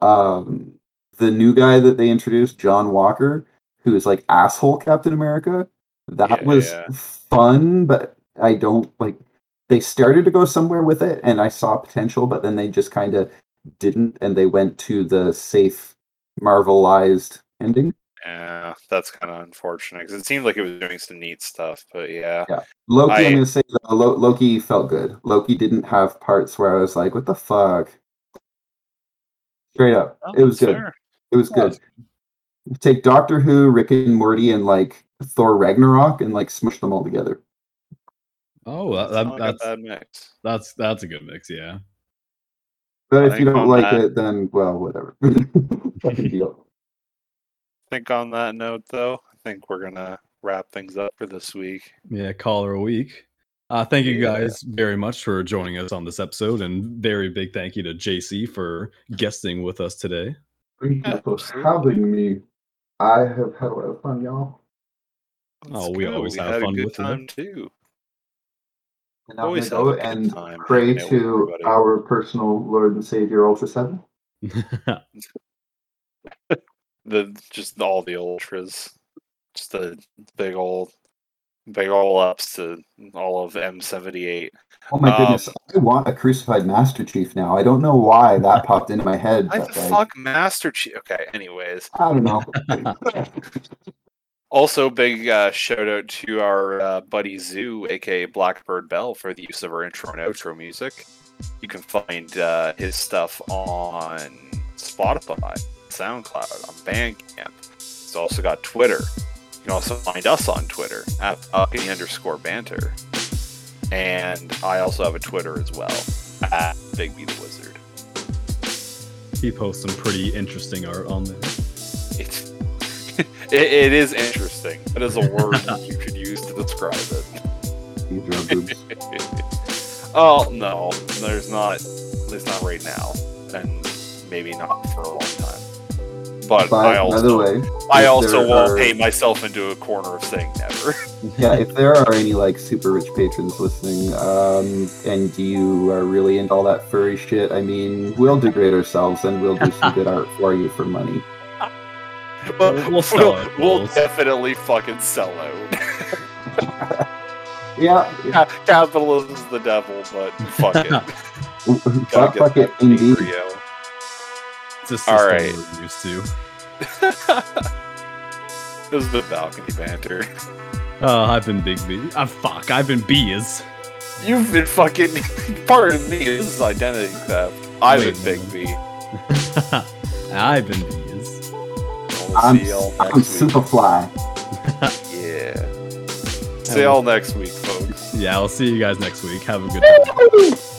S2: Um, the new guy that they introduced, John Walker, who is like asshole Captain America, that
S3: Yeah,
S2: was
S3: yeah.
S2: fun, but I don't like. They started to go somewhere with it, and I saw potential, but then they just kind of didn't, and they went to the safe, Marvelized ending.
S3: Yeah, that's kind of unfortunate because it seemed like it was doing some neat stuff, but yeah, Yeah,
S2: Loki, I,
S3: I-
S2: am gonna say though, Lo- Loki felt good. Loki didn't have parts where I was like, "What the fuck?" Straight up,
S3: Oh,
S2: it was
S3: that's
S2: good.
S3: fair.
S2: It was
S1: Yeah,
S2: good. Take Doctor Who, Rick and Morty, and like Thor Ragnarok, and like smush them all together.
S1: Oh, that, that,
S3: not like a
S1: that's
S3: mix.
S1: that's that's a good mix. Yeah.
S2: But
S3: I
S2: if you don't like
S3: that-
S2: it, then well, whatever. Deal.
S3: I think on that note, though, I think we're gonna wrap things up for this week.
S1: Yeah, caller a week. Uh, thank you
S3: Yeah.
S1: guys very much for joining us on this episode, and very big thank you to JC for guesting with us today.
S2: Thank you for having me. I have had a lot of fun, y'all.
S1: Oh, we
S3: good.
S1: always have
S3: had
S1: fun
S3: a good
S1: with you.
S3: time too.
S2: And I'm gonna go
S3: have a good
S2: and
S3: time
S2: pray
S3: hanging
S2: to
S3: everybody.
S2: our personal Lord and Savior Ultra Seven.
S3: The just all the ultras, just the big old, big old ups to all of M seventy eight.
S2: Oh my
S3: Um,
S2: goodness, I want a crucified Master Chief now. I don't know why that popped into my head.
S3: I
S2: But, like,
S3: fuck Master Chief. Okay, anyways.
S2: I don't know.
S3: Also, big uh, shout out to our uh, buddy Zoo, aka Blackbird Bell, for the use of our intro and outro music. You can find uh, his stuff on Spotify, SoundCloud, on Bandcamp. He's also got Twitter. You can also find us on Twitter at Uppity underscore banter. And I also have a Twitter as well at Bigby the Wizard.
S1: he posts some pretty interesting art on there.
S3: It's it, it is interesting. That is a word you could use to describe it.
S2: You draw boobs.
S3: oh no, there's not. At least not right now, and maybe not for a long time. But I
S2: By, by the
S3: also,
S2: way,
S3: I also won't
S2: are-
S3: paint myself into a corner of saying never.
S2: yeah, if there are any like super rich patrons listening, um, and you are really into all that furry shit, I mean, we'll degrade ourselves and we'll do some good art for you for money.
S3: But
S1: We'll- we'll sell it,
S3: we'll
S1: Bulls.
S3: definitely fucking sell out.
S2: Yeah,
S3: Ca- Capitalism is the devil, but fuck it. Gotta
S2: Butt
S3: get
S2: fuck it,
S3: that
S2: indeed.
S3: Rio.
S1: It's a system
S3: All right.
S1: we're used to.
S3: this is the balcony banter.
S1: Uh, I've been Big B. Uh, fuck, I've been Bees.
S3: You've been fucking part of me. This is identity theft. I've
S1: Wait,
S3: been Big B.
S1: I've been Bees.
S3: We'll
S2: I'm,
S3: see y'all
S2: I'm
S3: next week.
S2: Superfly.
S3: Yeah. See y'all next week, folks.
S1: Yeah, I'll see you guys next week. Have a good time.